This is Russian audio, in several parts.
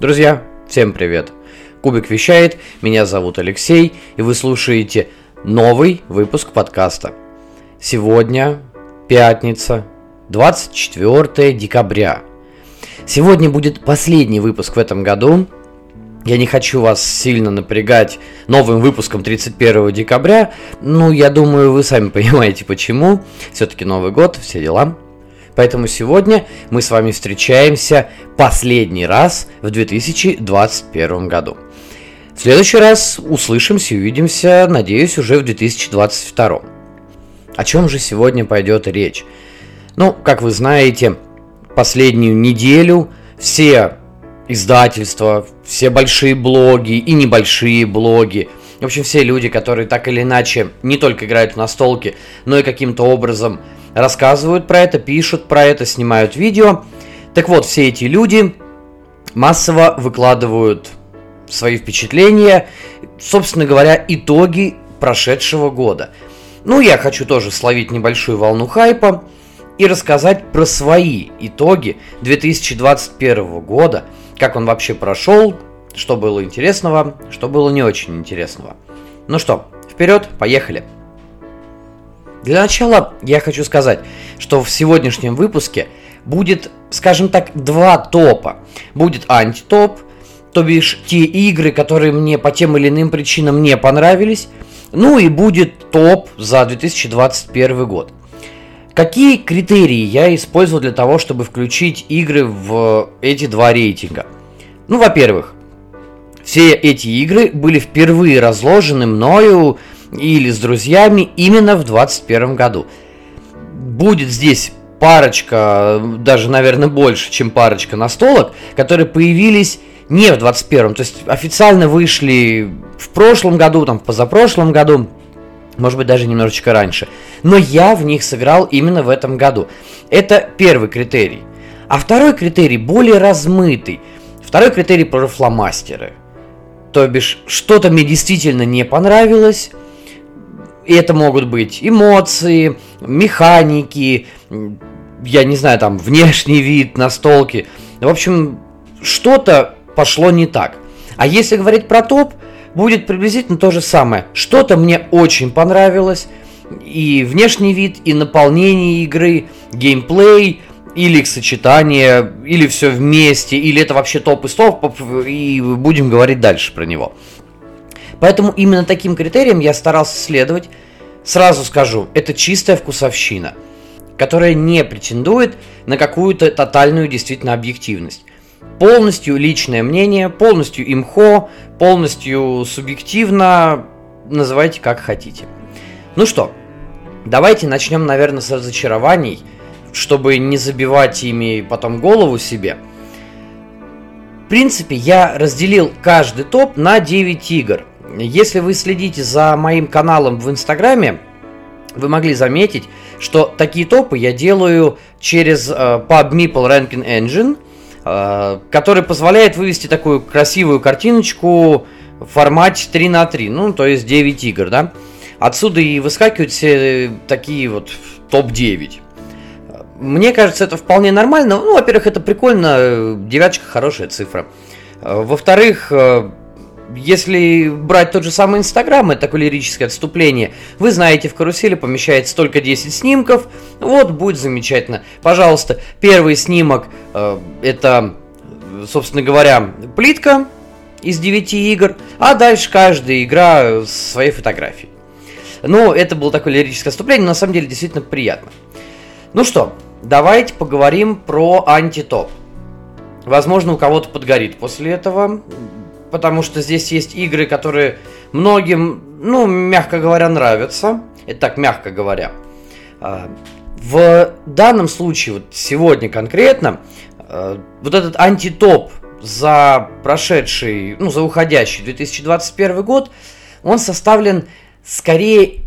Друзья, всем привет! Кубик вещает, меня зовут Алексей, и вы слушаете новый выпуск подкаста. Сегодня пятница, 24 декабря. Сегодня будет последний выпуск в этом году. Я не хочу вас сильно напрягать новым выпуском 31 декабря. Ну, я думаю, вы сами понимаете почему. Все-таки Новый год, все дела. Поэтому сегодня мы с вами встречаемся последний раз в 2021 году. В следующий раз услышимся и увидимся, надеюсь, уже в 2022. О чем же сегодня пойдет речь? Ну, как вы знаете, последнюю неделю все издательства, все большие блоги и небольшие блоги, в общем, все люди, которые так или иначе не только играют в настолки, но и каким-то образом рассказывают про это, пишут про это, снимают видео. Так вот, все эти люди массово выкладывают свои впечатления, собственно говоря, итоги прошедшего года. Ну, я хочу тоже словить небольшую волну хайпа и рассказать про свои итоги 2021 года, как он вообще прошел, что было интересного, что было не очень интересного. Ну что, вперед, поехали! Для начала я хочу сказать, что в сегодняшнем выпуске будет, скажем так, два топа. Будет антитоп, то бишь те игры, которые мне по тем или иным причинам не понравились. Ну и будет топ за 2021 год. Какие критерии я использовал для того, чтобы включить игры в эти два рейтинга? Ну, во-первых, все эти игры были впервые разложены мною или с друзьями именно в 2021 году. Будет здесь парочка, даже, наверное, больше, чем парочка настолок, которые появились не в 21 то есть официально вышли в прошлом году, там, в позапрошлом году, может быть, даже немножечко раньше. Но я в них сыграл именно в этом году. Это первый критерий. А второй критерий более размытый. Второй критерий про фломастеры. То бишь, что-то мне действительно не понравилось, и это могут быть эмоции, механики, я не знаю, там, внешний вид, настолки. В общем, что-то пошло не так. А если говорить про топ, будет приблизительно то же самое. Что-то мне очень понравилось, и внешний вид, и наполнение игры, геймплей, или их сочетание, или все вместе, или это вообще топ из топов, и будем говорить дальше про него. Поэтому именно таким критериям я старался следовать. Сразу скажу, это чистая вкусовщина, которая не претендует на какую-то тотальную действительно объективность. Полностью личное мнение, полностью имхо, полностью субъективно, называйте как хотите. Ну что, давайте начнем, наверное, с разочарований, чтобы не забивать ими потом голову себе. В принципе, я разделил каждый топ на 9 игр – если вы следите за моим каналом в Инстаграме, вы могли заметить, что такие топы я делаю через э, PubMeeple Ranking Engine, э, который позволяет вывести такую красивую картиночку в формате 3 на 3, ну, то есть 9 игр, да. Отсюда и выскакивают все такие вот топ-9. Мне кажется, это вполне нормально. Ну, во-первых, это прикольно, девяточка хорошая цифра. Во-вторых, э, если брать тот же самый Инстаграм, это такое лирическое отступление, вы знаете, в карусели помещается только 10 снимков, вот, будет замечательно. Пожалуйста, первый снимок, э, это, собственно говоря, плитка из 9 игр, а дальше каждая игра с своей фотографией. Ну, это было такое лирическое отступление, на самом деле действительно приятно. Ну что, давайте поговорим про антитоп. Возможно, у кого-то подгорит после этого потому что здесь есть игры, которые многим, ну, мягко говоря, нравятся. Это так, мягко говоря. А, в данном случае, вот сегодня конкретно, а, вот этот антитоп за прошедший, ну, за уходящий 2021 год, он составлен скорее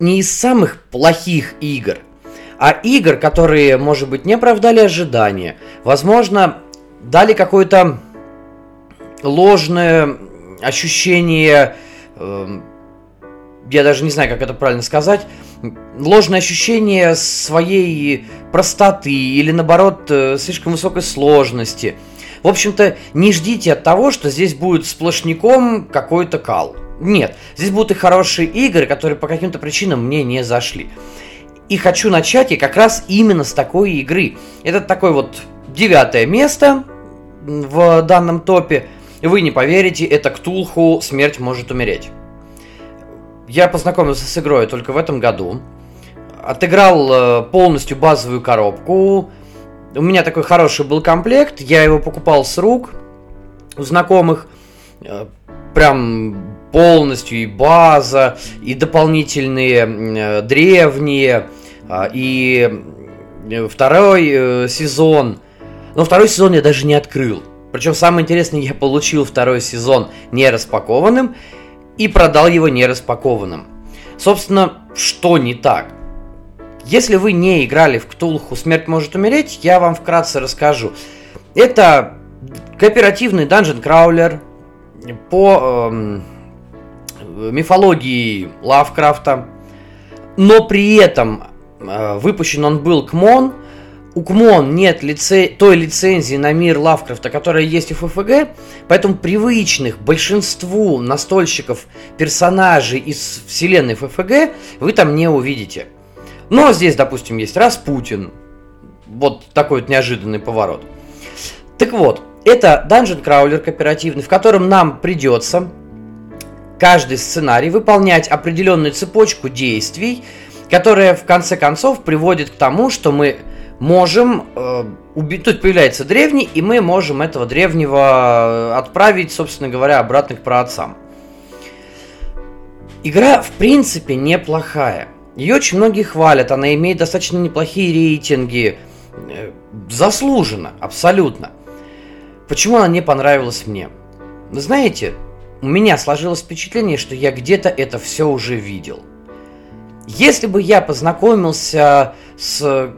не из самых плохих игр, а игр, которые, может быть, не оправдали ожидания, возможно, дали какой-то ложное ощущение, э, я даже не знаю, как это правильно сказать, ложное ощущение своей простоты или наоборот э, слишком высокой сложности. В общем-то, не ждите от того, что здесь будет сплошняком какой-то кал. Нет, здесь будут и хорошие игры, которые по каким-то причинам мне не зашли. И хочу начать я как раз именно с такой игры. Это такой вот девятое место в данном топе. Вы не поверите, это Ктулху «Смерть может умереть». Я познакомился с игрой только в этом году. Отыграл э, полностью базовую коробку. У меня такой хороший был комплект. Я его покупал с рук у знакомых. Э, прям полностью и база, и дополнительные э, древние, а, и второй сезон. Но второй сезон я даже не открыл. Причем самое интересное, я получил второй сезон не распакованным и продал его не распакованным. Собственно, что не так? Если вы не играли в Ктулху «Смерть может умереть», я вам вкратце расскажу. Это кооперативный данжен краулер по эм, мифологии Лавкрафта, но при этом э, выпущен он был к МОН – у КМОН нет лице... той лицензии на мир Лавкрафта, которая есть у ФФГ, поэтому привычных большинству настольщиков персонажей из вселенной ФФГ вы там не увидите. Но здесь, допустим, есть Распутин. Вот такой вот неожиданный поворот. Так вот, это Dungeon Crawler кооперативный, в котором нам придется каждый сценарий выполнять определенную цепочку действий, которая в конце концов приводит к тому, что мы можем э. Тут появляется древний, и мы можем этого древнего отправить, собственно говоря, обратно к праотцам. Игра, в принципе, неплохая. Ее очень многие хвалят, она имеет достаточно неплохие рейтинги. Э, заслуженно, абсолютно. Почему она не понравилась мне? Вы знаете, у меня сложилось впечатление, что я где-то это все уже видел. Если бы я познакомился с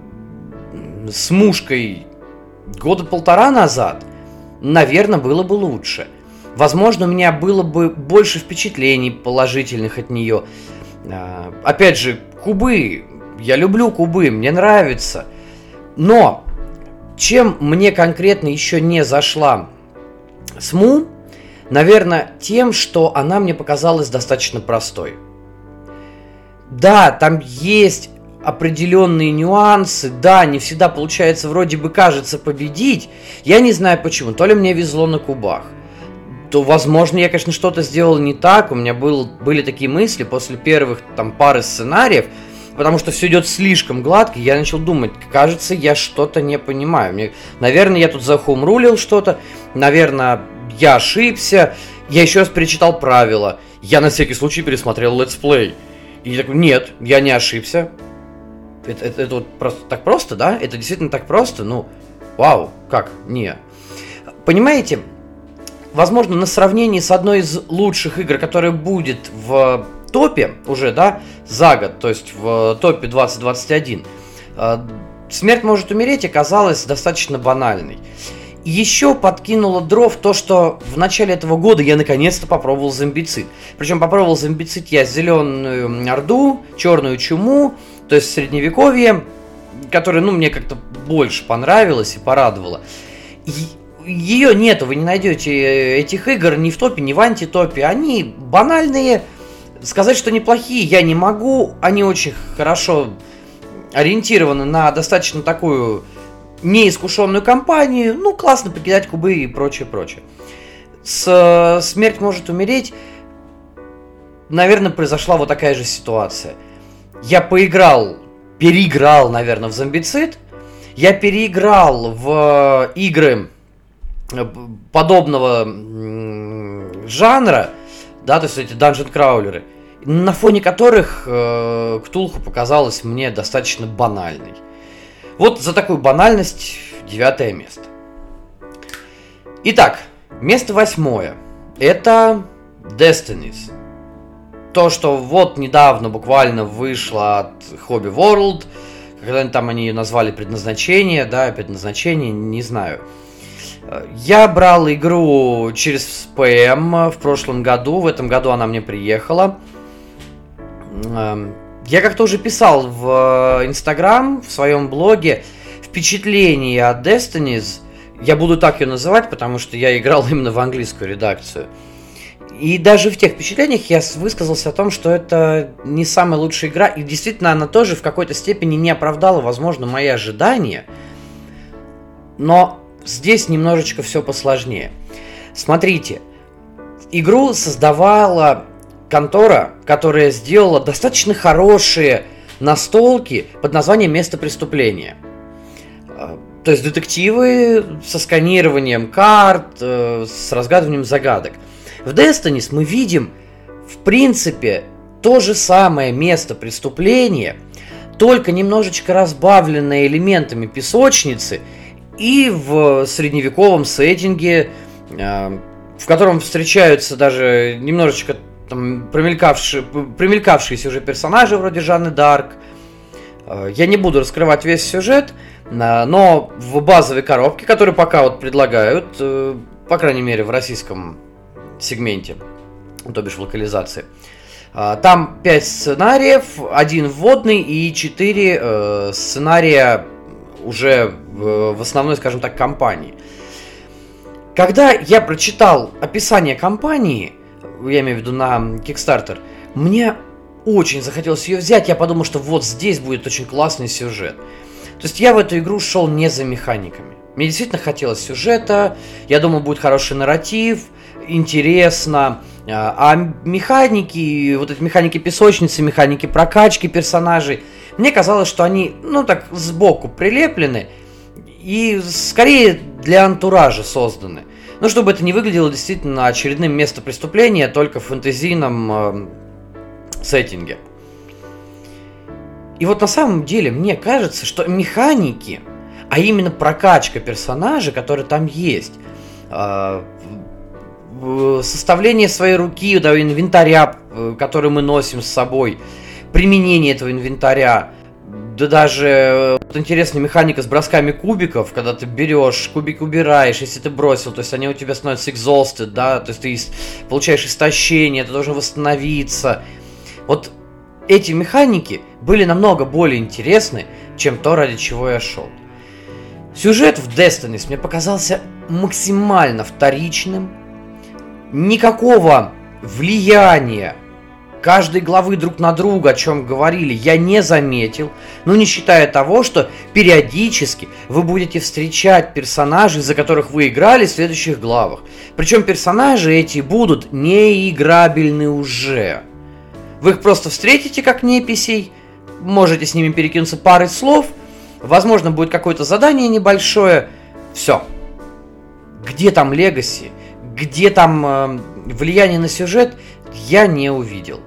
с мушкой года полтора назад, наверное, было бы лучше. Возможно, у меня было бы больше впечатлений положительных от нее. А, опять же, кубы. Я люблю кубы, мне нравится. Но чем мне конкретно еще не зашла СМУ, наверное, тем, что она мне показалась достаточно простой. Да, там есть определенные нюансы. Да, не всегда получается вроде бы кажется победить. Я не знаю почему. То ли мне везло на кубах. То, возможно, я, конечно, что-то сделал не так. У меня был, были такие мысли после первых там пары сценариев. Потому что все идет слишком гладко, я начал думать, кажется, я что-то не понимаю. Мне, наверное, я тут захумрулил что-то, наверное, я ошибся. Я еще раз перечитал правила. Я на всякий случай пересмотрел летсплей. И я такой, нет, я не ошибся. Это, это, это вот просто так просто, да? Это действительно так просто? Ну, вау, как? Не. Понимаете, возможно, на сравнении с одной из лучших игр, которая будет в топе уже, да, за год, то есть в топе 2021, э, смерть может умереть оказалась достаточно банальной. Еще подкинуло дров то, что в начале этого года я наконец-то попробовал зомбицид. Причем попробовал зомбицид я зеленую орду, черную чуму, то есть средневековье, которое, ну, мне как-то больше понравилось и порадовало. И ее нету, вы не найдете э, этих игр ни в топе, ни в антитопе. Они банальные, сказать, что неплохие, я не могу. Они очень хорошо ориентированы на достаточно такую неискушенную компанию. Ну, классно покидать кубы и прочее, прочее. С э, «Смерть может умереть» наверное, произошла вот такая же ситуация – я поиграл, переиграл, наверное, в зомбицид. Я переиграл в игры э, подобного жанра, да, то есть эти данжен краулеры, на фоне которых э, Ктулху показалась мне достаточно банальной. Вот за такую банальность девятое место. Итак, место восьмое. Это Destinies то, что вот недавно буквально вышло от Hobby World, когда там они назвали предназначение, да, предназначение, не знаю. Я брал игру через ПМ в прошлом году, в этом году она мне приехала. Эм, я как-то уже писал в Инстаграм, в своем блоге, впечатление от Destinies. Я буду так ее называть, потому что я играл именно в английскую редакцию. И даже в тех впечатлениях я высказался о том, что это не самая лучшая игра, и действительно она тоже в какой-то степени не оправдала, возможно, мои ожидания. Но здесь немножечко все посложнее. Смотрите, игру создавала контора, которая сделала достаточно хорошие настолки под названием «Место преступления». А, то есть детективы со сканированием карт, э, с разгадыванием загадок. В Destiny мы видим, в принципе, то же самое место преступления, только немножечко разбавленное элементами песочницы и в средневековом сеттинге, э, в котором встречаются даже немножечко там, промелькавшие, примелькавшиеся уже персонажи вроде Жанны Дарк. Э, я не буду раскрывать весь сюжет, э, но в базовой коробке, которую пока вот предлагают, по крайней мере в российском сегменте, то бишь в локализации, там 5 сценариев, один вводный и 4 сценария уже в основной, скажем так, компании. Когда я прочитал описание компании, я имею в виду на Kickstarter, мне очень захотелось ее взять. Я подумал, что вот здесь будет очень классный сюжет. То есть я в эту игру шел не за механиками. Мне действительно хотелось сюжета, я думал, будет хороший нарратив, интересно. А, а механики, вот эти механики песочницы, механики прокачки персонажей, мне казалось, что они, ну так, сбоку прилеплены и скорее для антуража созданы. Ну, чтобы это не выглядело действительно очередным местом преступления, только в фэнтезийном э, сеттинге. И вот на самом деле мне кажется, что механики, а именно прокачка персонажа, который там есть, э, составление своей руки, да, инвентаря, э, который мы носим с собой, применение этого инвентаря, да даже э, вот интересная механика с бросками кубиков, когда ты берешь, кубик убираешь, если ты бросил, то есть они у тебя становятся exhausted, да, то есть ты получаешь истощение, ты должен восстановиться. Вот эти механики были намного более интересны, чем то, ради чего я шел. Сюжет в Destiny мне показался максимально вторичным. Никакого влияния каждой главы друг на друга, о чем говорили, я не заметил, ну не считая того, что периодически вы будете встречать персонажей, за которых вы играли в следующих главах. Причем персонажи эти будут неиграбельны уже. Вы их просто встретите как неписей, можете с ними перекинуться парой слов, возможно будет какое-то задание небольшое, все. Где там легаси, где там э, влияние на сюжет, я не увидел.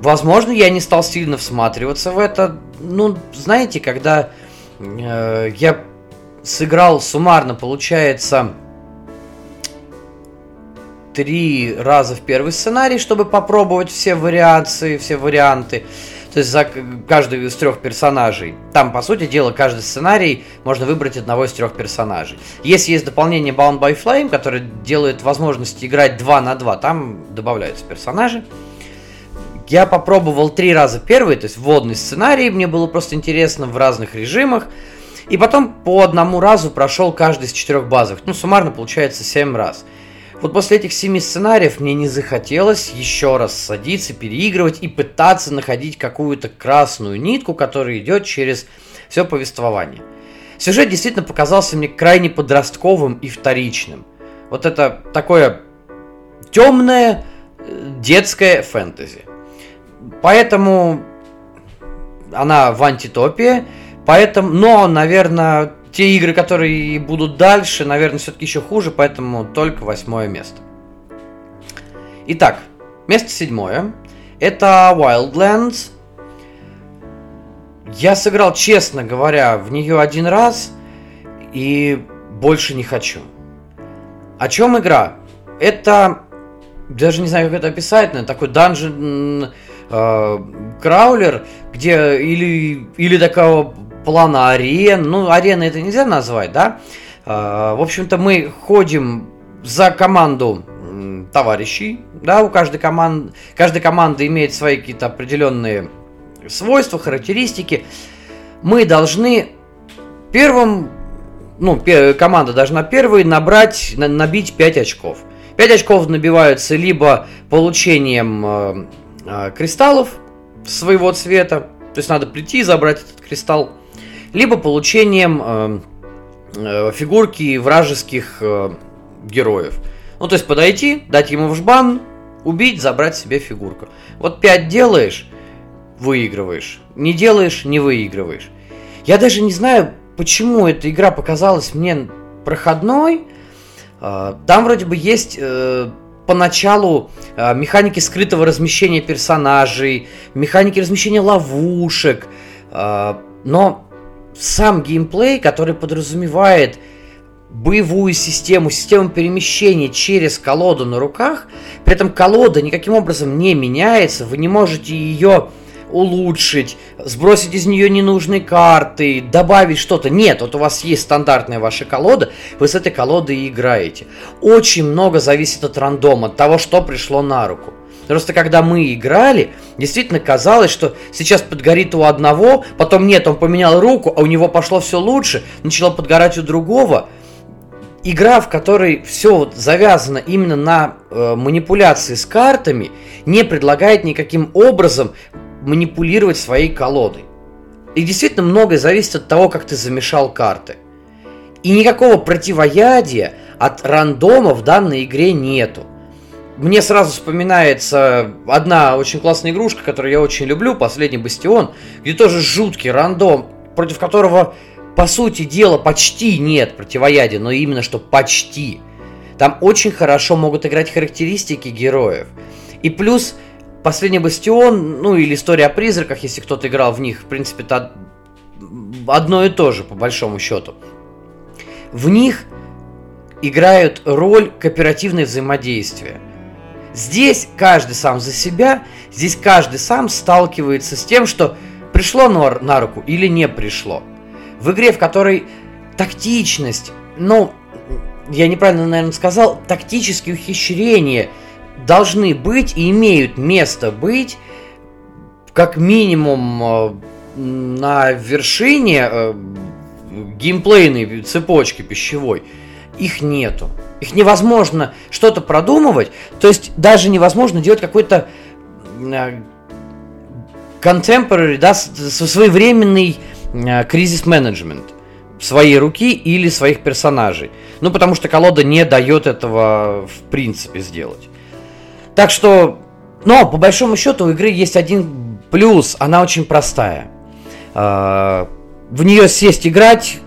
Возможно, я не стал сильно всматриваться в это. Ну, знаете, когда э, я сыграл суммарно, получается, три раза в первый сценарий, чтобы попробовать все вариации, все варианты. То есть за каждый из трех персонажей. Там, по сути дела, каждый сценарий можно выбрать одного из трех персонажей. Если есть дополнение Bound by Flame, которое делает возможность играть 2 на 2, там добавляются персонажи. Я попробовал три раза первый, то есть вводный сценарий, мне было просто интересно в разных режимах. И потом по одному разу прошел каждый из четырех базовых. Ну, суммарно получается 7 раз. Вот после этих семи сценариев мне не захотелось еще раз садиться, переигрывать и пытаться находить какую-то красную нитку, которая идет через все повествование. Сюжет действительно показался мне крайне подростковым и вторичным. Вот это такое темное э, детское фэнтези. Поэтому она в антитопе. Поэтому, но, наверное, те игры, которые будут дальше, наверное, все-таки еще хуже, поэтому только восьмое место. Итак, место седьмое. Это Wildlands. Я сыграл, честно говоря, в нее один раз и больше не хочу. О чем игра? Это даже не знаю, как это описать, но такой данжен э, краулер, где или, или такого плана арен, ну, арены это нельзя назвать, да? Э, в общем-то, мы ходим за команду товарищей, да, у каждой команды, каждая команда имеет свои какие-то определенные свойства, характеристики. Мы должны первым ну, команда должна первой набрать, набить 5 очков. 5 очков набиваются либо получением э, э, кристаллов своего цвета, то есть надо прийти и забрать этот кристалл, либо получением э, э, фигурки вражеских э, героев. Ну, то есть подойти, дать ему в жбан, убить, забрать себе фигурку. Вот 5 делаешь, выигрываешь. Не делаешь, не выигрываешь. Я даже не знаю, почему эта игра показалась мне проходной. А, там вроде бы есть э, поначалу э, механики скрытого размещения персонажей, механики размещения ловушек, э, но сам геймплей, который подразумевает боевую систему, систему перемещения через колоду на руках, при этом колода никаким образом не меняется, вы не можете ее улучшить, сбросить из нее ненужные карты, добавить что-то. Нет, вот у вас есть стандартная ваша колода, вы с этой колодой играете. Очень много зависит от рандома, от того, что пришло на руку. Просто когда мы играли, действительно казалось, что сейчас подгорит у одного, потом нет, он поменял руку, а у него пошло все лучше, начало подгорать у другого. Игра, в которой все завязано именно на э, манипуляции с картами, не предлагает никаким образом манипулировать своей колодой. И действительно многое зависит от того, как ты замешал карты. И никакого противоядия от рандома в данной игре нету. Мне сразу вспоминается одна очень классная игрушка, которую я очень люблю, «Последний бастион», где тоже жуткий рандом, против которого, по сути дела, почти нет противоядия, но именно что почти. Там очень хорошо могут играть характеристики героев. И плюс Последний Бастион, ну или История о призраках, если кто-то играл в них, в принципе, это одно и то же, по большому счету. В них играют роль кооперативное взаимодействие. Здесь каждый сам за себя, здесь каждый сам сталкивается с тем, что пришло на руку или не пришло. В игре, в которой тактичность, ну, я неправильно, наверное, сказал, тактические ухищрения – должны быть и имеют место быть как минимум э, на вершине э, геймплейной цепочки пищевой. Их нету. Их невозможно что-то продумывать. То есть даже невозможно делать какой-то э, contemporary, да, своевременный кризис-менеджмент своей руки или своих персонажей. Ну, потому что колода не дает этого в принципе сделать. Так что, но по большому счету у игры есть один плюс, она очень простая. А, в нее сесть играть,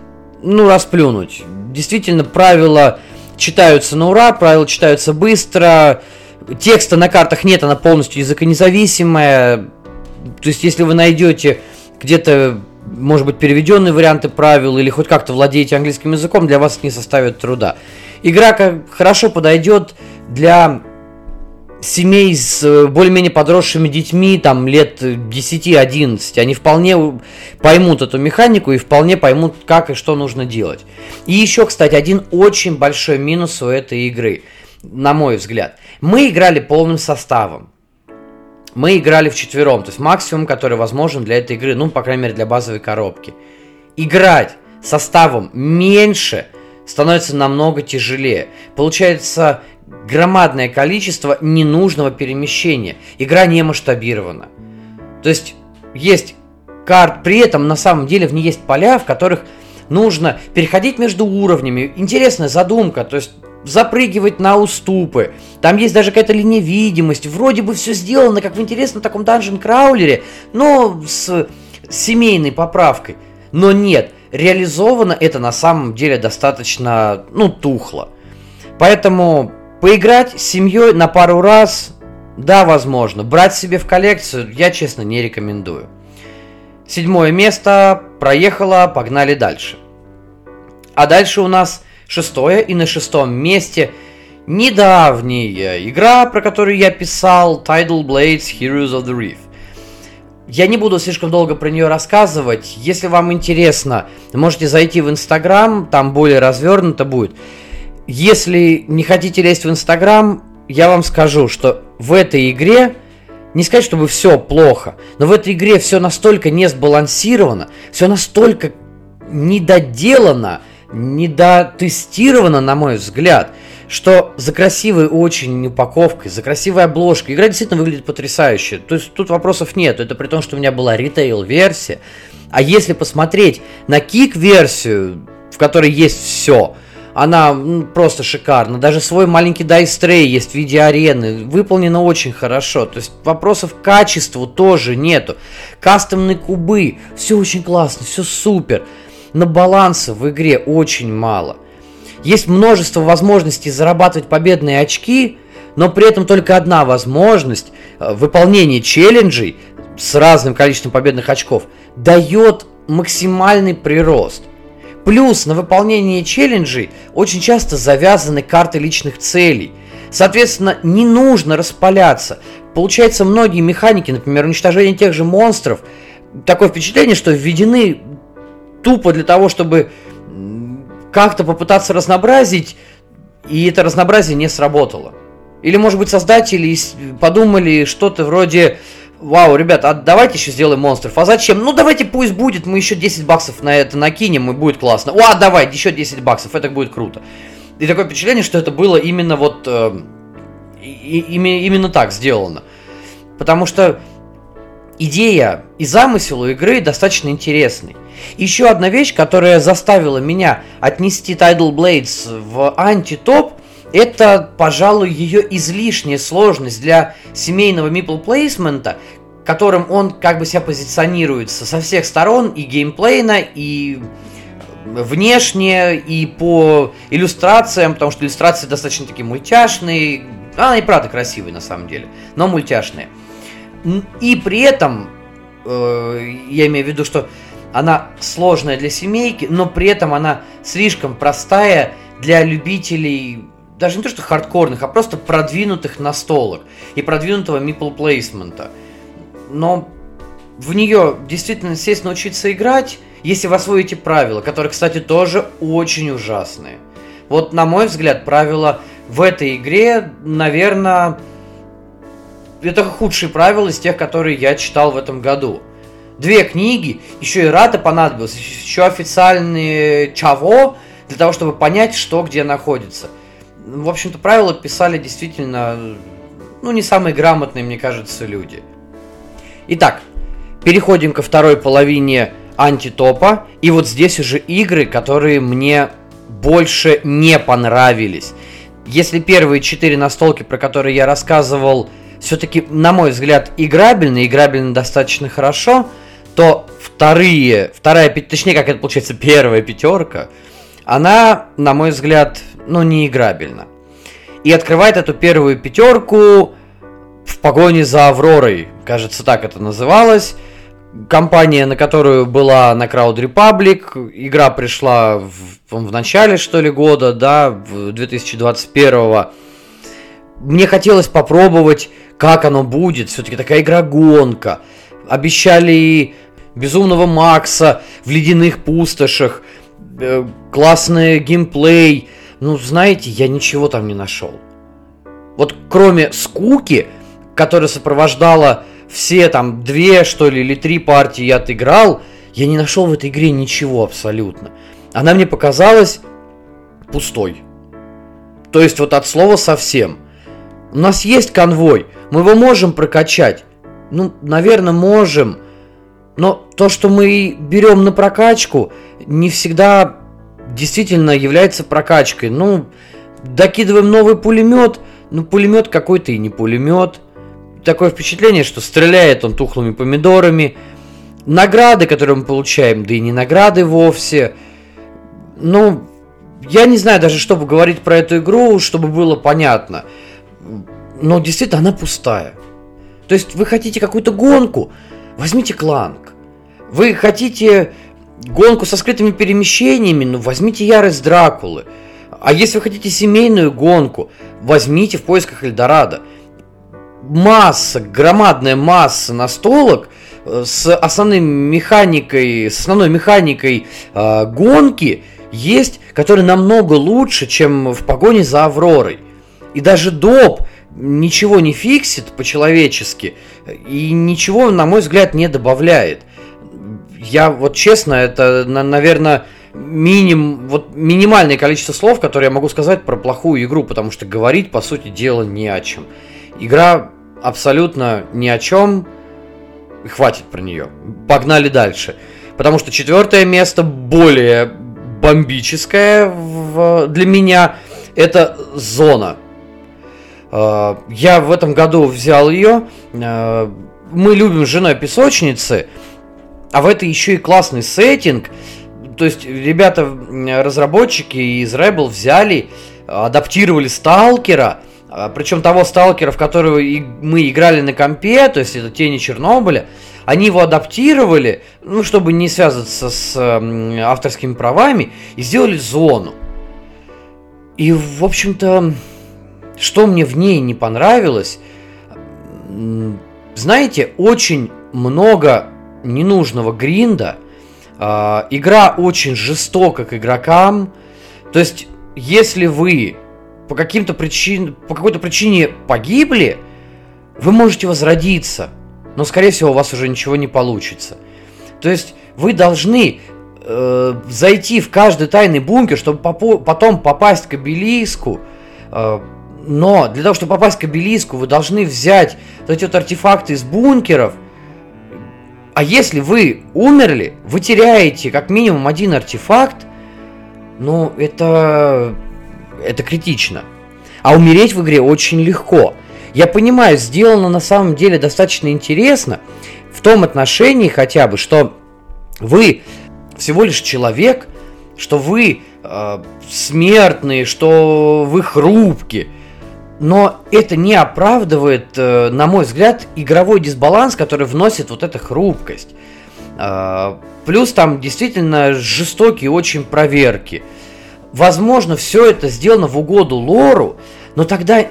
ну, расплюнуть. Действительно, правила читаются на ура, правила читаются быстро, текста на картах нет, она полностью языконезависимая. То есть, если вы найдете где-то, может быть, переведенные варианты правил или хоть как-то владеете английским языком, для вас не составит труда. Игра хорошо подойдет для семей с э, более-менее подросшими детьми, там, лет 10-11, они вполне поймут эту механику и вполне поймут, как и что нужно делать. И еще, кстати, один очень большой минус у этой игры, на мой взгляд. Мы играли полным составом. Мы играли в четвером, то есть максимум, который возможен для этой игры, ну, по крайней мере, для базовой коробки. Играть составом меньше становится намного тяжелее. Получается, громадное количество ненужного перемещения. Игра не масштабирована. То есть есть карт, при этом на самом деле в ней есть поля, в которых нужно переходить между уровнями. Интересная задумка, то есть запрыгивать на уступы. Там есть даже какая-то линия видимости. Вроде бы все сделано, как в интересном таком данжен краулере, но с семейной поправкой. Но нет, реализовано это на самом деле достаточно, ну, тухло. Поэтому Поиграть с семьей на пару раз, да, возможно. Брать себе в коллекцию я, честно, не рекомендую. Седьмое место проехало, погнали дальше. А дальше у нас шестое, и на шестом месте недавняя игра, про которую я писал, Tidal Blades Heroes of the Reef. Я не буду слишком долго про нее рассказывать. Если вам интересно, можете зайти в Инстаграм, там более развернуто будет. Если не хотите лезть в Инстаграм, я вам скажу, что в этой игре, не сказать, чтобы все плохо, но в этой игре все настолько не сбалансировано, все настолько недоделано недотестирована, на мой взгляд, что за красивой очень упаковкой, за красивой обложкой игра действительно выглядит потрясающе. То есть тут вопросов нет. Это при том, что у меня была ритейл-версия. А если посмотреть на кик-версию, в которой есть все, она ну, просто шикарна. Даже свой маленький дайстрей есть в виде арены. Выполнено очень хорошо. То есть вопросов к качеству тоже нету. Кастомные кубы. Все очень классно, все супер. Но баланса в игре очень мало. Есть множество возможностей зарабатывать победные очки, но при этом только одна возможность э, выполнения челленджей с разным количеством победных очков дает максимальный прирост – Плюс на выполнение челленджей очень часто завязаны карты личных целей. Соответственно, не нужно распаляться. Получается, многие механики, например, уничтожение тех же монстров, такое впечатление, что введены тупо для того, чтобы как-то попытаться разнообразить, и это разнообразие не сработало. Или, может быть, создатели подумали что-то вроде Вау, ребят, а давайте еще сделаем монстров. А зачем? Ну давайте пусть будет, мы еще 10 баксов на это накинем, и будет классно. О, давай, еще 10 баксов, это будет круто. И такое впечатление, что это было именно вот... Э, и, и, именно так сделано. Потому что идея и замысел у игры достаточно интересный. Еще одна вещь, которая заставила меня отнести Tidal Blades в антитоп, это, пожалуй, ее излишняя сложность для семейного мипл плейсмента, которым он как бы себя позиционируется со всех сторон, и геймплейно, и внешне, и по иллюстрациям, потому что иллюстрации достаточно такие мультяшные, она и правда красивая на самом деле, но мультяшные. И при этом, э, я имею в виду, что она сложная для семейки, но при этом она слишком простая для любителей даже не то что хардкорных, а просто продвинутых настолок и продвинутого мипл плейсмента. Но в нее действительно сесть научиться играть, если вы освоите правила, которые, кстати, тоже очень ужасные. Вот, на мой взгляд, правила в этой игре, наверное, это худшие правила из тех, которые я читал в этом году. Две книги, еще и Рата понадобилось, еще официальные Чаво, для того, чтобы понять, что где находится – в общем-то, правила писали действительно, ну, не самые грамотные, мне кажется, люди. Итак, переходим ко второй половине антитопа. И вот здесь уже игры, которые мне больше не понравились. Если первые четыре настолки, про которые я рассказывал, все-таки, на мой взгляд, играбельны, играбельны достаточно хорошо, то вторые, вторая, точнее, как это получается, первая пятерка, она, на мой взгляд, ну, не играбельна. И открывает эту первую пятерку в погоне за Авророй, кажется, так это называлось. Компания, на которую была на Crowd Republic, игра пришла в, в начале, что ли, года, да, в 2021 -го. Мне хотелось попробовать, как оно будет. Все-таки такая игра-гонка. Обещали безумного Макса в ледяных пустошах, э, классный геймплей, ну, знаете, я ничего там не нашел. Вот кроме скуки, которая сопровождала все там две, что ли, или три партии я отыграл, я не нашел в этой игре ничего абсолютно. Она мне показалась пустой. То есть вот от слова совсем. У нас есть конвой, мы его можем прокачать. Ну, наверное, можем. Но то, что мы берем на прокачку, не всегда действительно является прокачкой. Ну, докидываем новый пулемет, ну, пулемет какой-то и не пулемет. Такое впечатление, что стреляет он тухлыми помидорами. Награды, которые мы получаем, да и не награды вовсе. Ну, я не знаю даже, чтобы говорить про эту игру, чтобы было понятно. Но действительно, она пустая. То есть вы хотите какую-то гонку, возьмите кланг. Вы хотите гонку со скрытыми перемещениями, ну возьмите ярость Дракулы. А если вы хотите семейную гонку, возьмите в поисках Эльдорадо. Масса, громадная масса настолок э, с основной механикой, с основной механикой э, гонки есть, которые намного лучше, чем в погоне за Авророй. И даже доп ничего не фиксит по-человечески и ничего, на мой взгляд, не добавляет я вот честно, это, наверное, миним, вот минимальное количество слов, которые я могу сказать про плохую игру, потому что говорить, по сути дела, не о чем. Игра абсолютно ни о чем, хватит про нее. Погнали дальше. Потому что четвертое место более бомбическое в, для меня. Это зона. А, я в этом году взял ее. А, мы любим с женой песочницы, а в это еще и классный сеттинг. То есть ребята, разработчики из Rebel взяли, адаптировали Сталкера, а, причем того Сталкера, в которого мы играли на компе, то есть это Тени Чернобыля, они его адаптировали, ну, чтобы не связываться с авторскими правами, и сделали зону. И, в общем-то, что мне в ней не понравилось, знаете, очень много ненужного гринда. Э, игра очень жестока к игрокам. То есть, если вы по каким-то причин, по какой-то причине погибли, вы можете возродиться, но скорее всего у вас уже ничего не получится. То есть вы должны э, зайти в каждый тайный бункер, чтобы попо- потом попасть к обелиску. Э, но для того, чтобы попасть к обелиску, вы должны взять вот эти вот артефакты из бункеров. А если вы умерли, вы теряете как минимум один артефакт. Ну, это... Это критично. А умереть в игре очень легко. Я понимаю, сделано на самом деле достаточно интересно. В том отношении хотя бы, что вы всего лишь человек, что вы э, смертные, что вы хрупкие но это не оправдывает, э, на мой взгляд, игровой дисбаланс, который вносит вот эта хрупкость. А, плюс там действительно жестокие очень проверки. Возможно, все это сделано в угоду лору, но тогда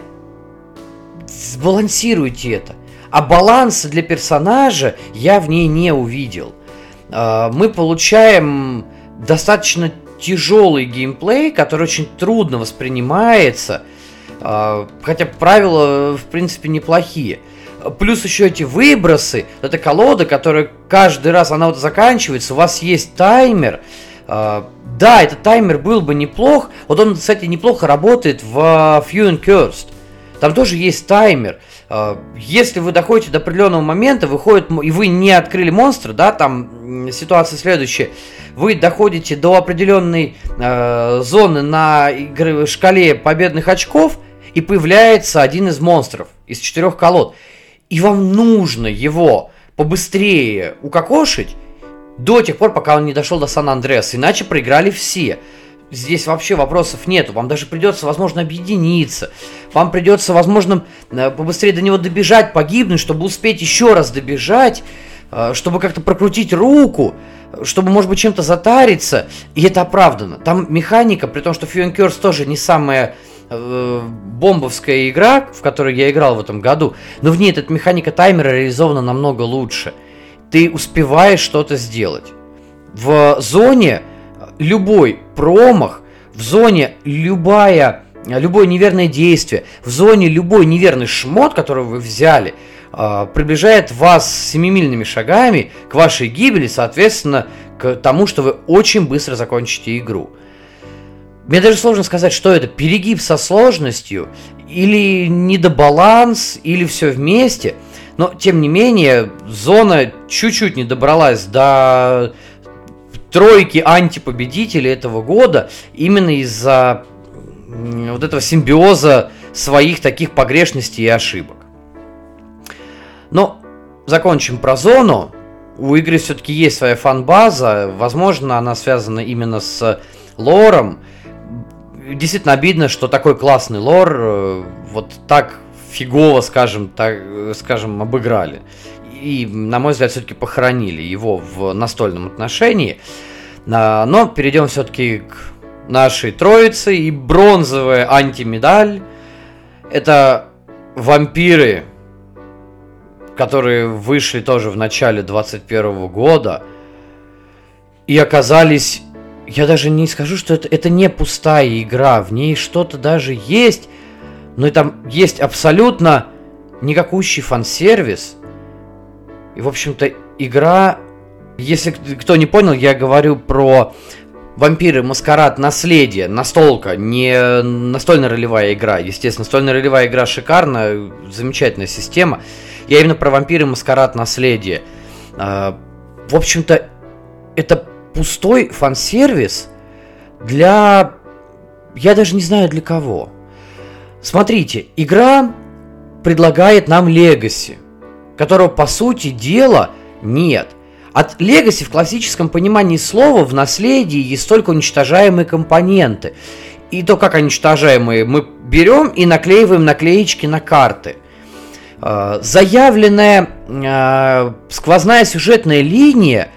сбалансируйте это. А баланса для персонажа я в ней не увидел. А, мы получаем достаточно тяжелый геймплей, который очень трудно воспринимается – хотя правила, в принципе, неплохие. Плюс еще эти выбросы. Это колода, которая каждый раз, она вот заканчивается, у вас есть таймер. А, да, этот таймер был бы неплох. Вот он, кстати, неплохо работает в Few and Cursed. Там тоже есть таймер. А, если вы доходите до определенного момента, выходит, и вы не открыли монстра, да, там ситуация следующая. Вы доходите до определенной э, зоны на шкале победных очков, и появляется один из монстров из четырех колод. И вам нужно его побыстрее укокошить до тех пор, пока он не дошел до Сан-Андреаса, иначе проиграли все. Здесь вообще вопросов нету. Вам даже придется, возможно, объединиться. Вам придется, возможно, э, побыстрее до него добежать, погибнуть, чтобы успеть еще раз добежать, э, чтобы как-то прокрутить руку, чтобы, может быть, чем-то затариться. И это оправдано. Там механика, при том, что Curse тоже не самая бомбовская игра, в которой я играл в этом году, но в ней эта механика таймера реализована намного лучше. Ты успеваешь что-то сделать. В зоне любой промах, в зоне любая, любое неверное действие, в зоне любой неверный шмот, который вы взяли, э, приближает вас семимильными шагами к вашей гибели, соответственно, к тому, что вы очень быстро закончите игру. Мне даже сложно сказать, что это, перегиб со сложностью, или недобаланс, или все вместе. Но, тем не менее, зона чуть-чуть не добралась до тройки антипобедителей этого года именно из-за вот этого симбиоза своих таких погрешностей и ошибок. Но закончим про зону. У игры все-таки есть своя фан-база. Возможно, она связана именно с лором действительно обидно, что такой классный лор э, вот так фигово, скажем, так, скажем, обыграли. И, на мой взгляд, все-таки похоронили его в настольном отношении. А, но перейдем все-таки к нашей троице. И бронзовая антимедаль. Это вампиры, которые вышли тоже в начале 21 года. И оказались я даже не скажу, что это, это не пустая игра, в ней что-то даже есть, но там есть абсолютно никакущий фан-сервис. И, в общем-то, игра, если кто не понял, я говорю про Вампиры, Маскарад, Наследие, настолка, не настольная ролевая игра. Естественно, настольная ролевая игра шикарная, замечательная система. Я именно про Вампиры, Маскарад, Наследие. А, в общем-то, это пустой фан-сервис для... Я даже не знаю для кого. Смотрите, игра предлагает нам Легаси, которого, по сути дела, нет. От Legacy в классическом понимании слова в наследии есть только уничтожаемые компоненты. И то, как уничтожаемые, мы берем и наклеиваем наклеечки на карты. А, заявленная а, сквозная сюжетная линия,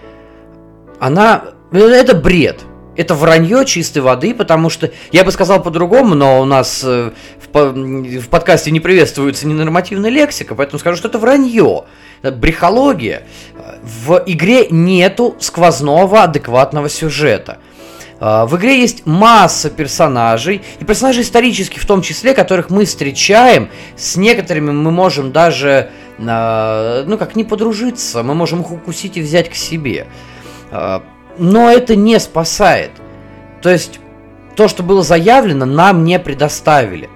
она... Это бред. Это вранье чистой воды, потому что, я бы сказал по-другому, но у нас э, в, в подкасте не приветствуется ненормативная лексика, поэтому скажу, что это вранье, брехология. В игре нету сквозного адекватного сюжета. А, в игре есть масса персонажей, и персонажей исторических в том числе, которых мы встречаем. С некоторыми мы можем даже, а, ну как, не подружиться, мы можем их укусить и взять к себе. Но это не спасает. То есть то, что было заявлено, нам не предоставили.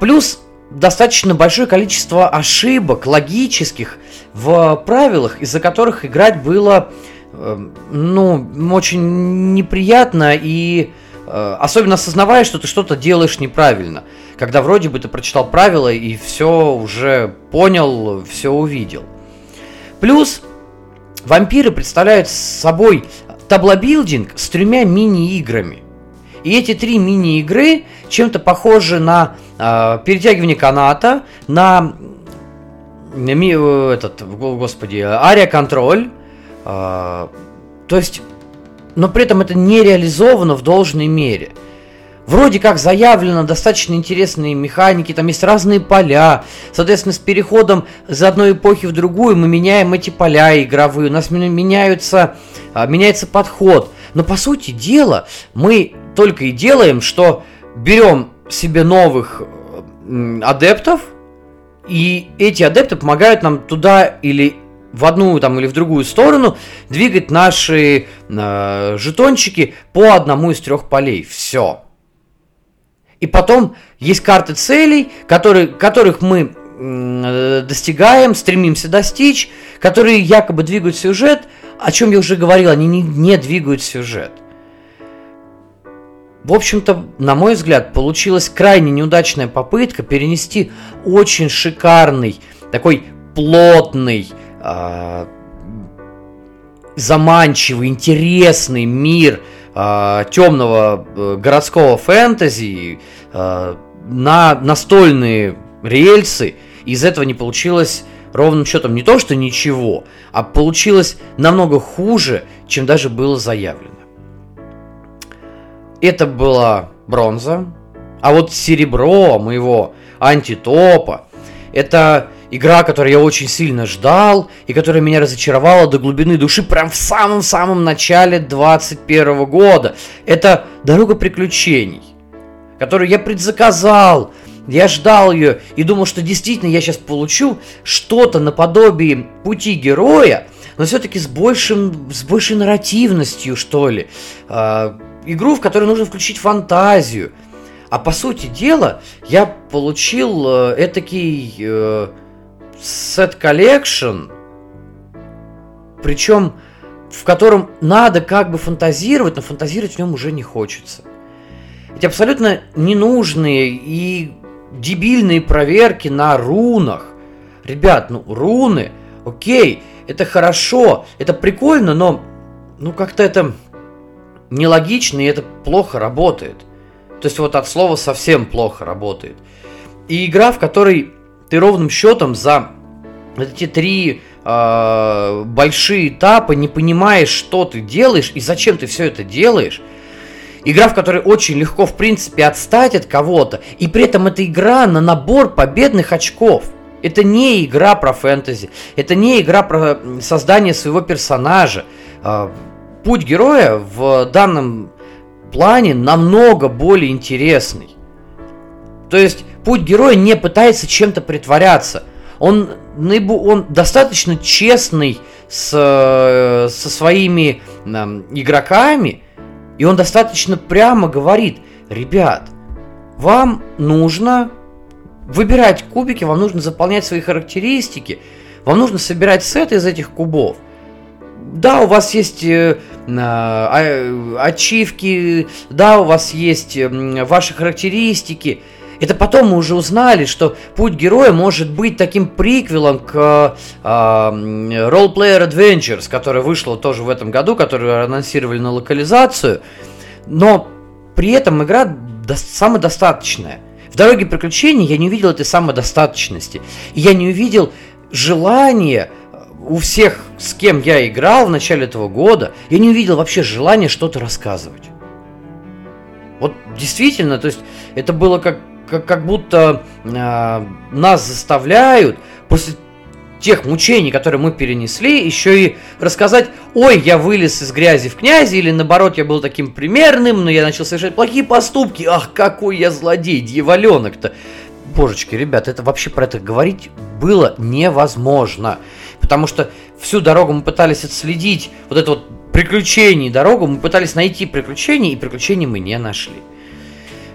Плюс достаточно большое количество ошибок логических в правилах, из-за которых играть было э, ну, очень неприятно и э, особенно осознавая, что ты что-то делаешь неправильно. Когда вроде бы ты прочитал правила и все уже понял, все увидел. Плюс вампиры представляют собой таблобилдинг с тремя мини-играми. И эти три мини-игры чем-то похожи на э, перетягивание каната, на этот, господи, ария-контроль. Э, то есть, но при этом это не реализовано в должной мере. Вроде как заявлено достаточно интересные механики, там есть разные поля. Соответственно, с переходом из одной эпохи в другую мы меняем эти поля игровые, у нас меняются, а, меняется подход. Но по сути дела мы только и делаем, что берем себе новых адептов, и эти адепты помогают нам туда или в одну там или в другую сторону двигать наши э, жетончики по одному из трех полей. Все. И потом есть карты целей, которые, которых мы э, достигаем, стремимся достичь, которые якобы двигают сюжет, о чем я уже говорил, они не, не двигают сюжет. В общем-то, на мой взгляд, получилась крайне неудачная попытка перенести очень шикарный, такой плотный, э, заманчивый, интересный мир – э, темного э, городского фэнтези э, на настольные рельсы. Из этого не получилось ровным счетом не то, что ничего, а получилось намного хуже, чем даже было заявлено. Это была бронза, а вот серебро моего антитопа, это Игра, которую я очень сильно ждал и которая меня разочаровала до глубины души прям в самом-самом начале 21 года. Это «Дорога приключений», которую я предзаказал, я ждал ее и думал, что действительно я сейчас получу что-то наподобие пути героя, но все-таки с, большим, с большей нарративностью, что ли. Э, игру, в которой нужно включить фантазию. А по сути дела, я получил э, этакий... Э, set collection, причем в котором надо как бы фантазировать, но фантазировать в нем уже не хочется. Эти абсолютно ненужные и дебильные проверки на рунах. Ребят, ну руны, окей, это хорошо, это прикольно, но ну как-то это нелогично и это плохо работает. То есть вот от слова совсем плохо работает. И игра, в которой ты ровным счетом за эти три э, большие этапа не понимаешь, что ты делаешь и зачем ты все это делаешь. Игра, в которой очень легко, в принципе, отстать от кого-то, и при этом это игра на набор победных очков. Это не игра про фэнтези, это не игра про создание своего персонажа. А, путь героя в данном плане намного более интересный. То есть путь героя не пытается чем-то притворяться. Он, он достаточно честный с, со своими э, игроками, И он достаточно прямо говорит, ребят, вам нужно выбирать кубики, вам нужно заполнять свои характеристики, вам нужно собирать сет из этих кубов. Да, у вас есть э, э, ачивки, да, у вас есть э, ваши характеристики. Это потом мы уже узнали, что путь героя может быть таким приквелом к э, Role Player Adventures, которая вышла тоже в этом году, которую анонсировали на локализацию. Но при этом игра до- самодостаточная. В дороге приключений я не увидел этой самодостаточности. И я не увидел желания у всех, с кем я играл в начале этого года, я не увидел вообще желания что-то рассказывать. Вот действительно, то есть это было как, как, как будто э, нас заставляют после тех мучений, которые мы перенесли, еще и рассказать, ой, я вылез из грязи в князи, или наоборот, я был таким примерным, но я начал совершать плохие поступки, ах, какой я злодей, дьяволенок-то. Божечки, ребят, это вообще про это говорить было невозможно. Потому что всю дорогу мы пытались отследить вот это вот приключение дорогу, мы пытались найти приключения, и приключений мы не нашли.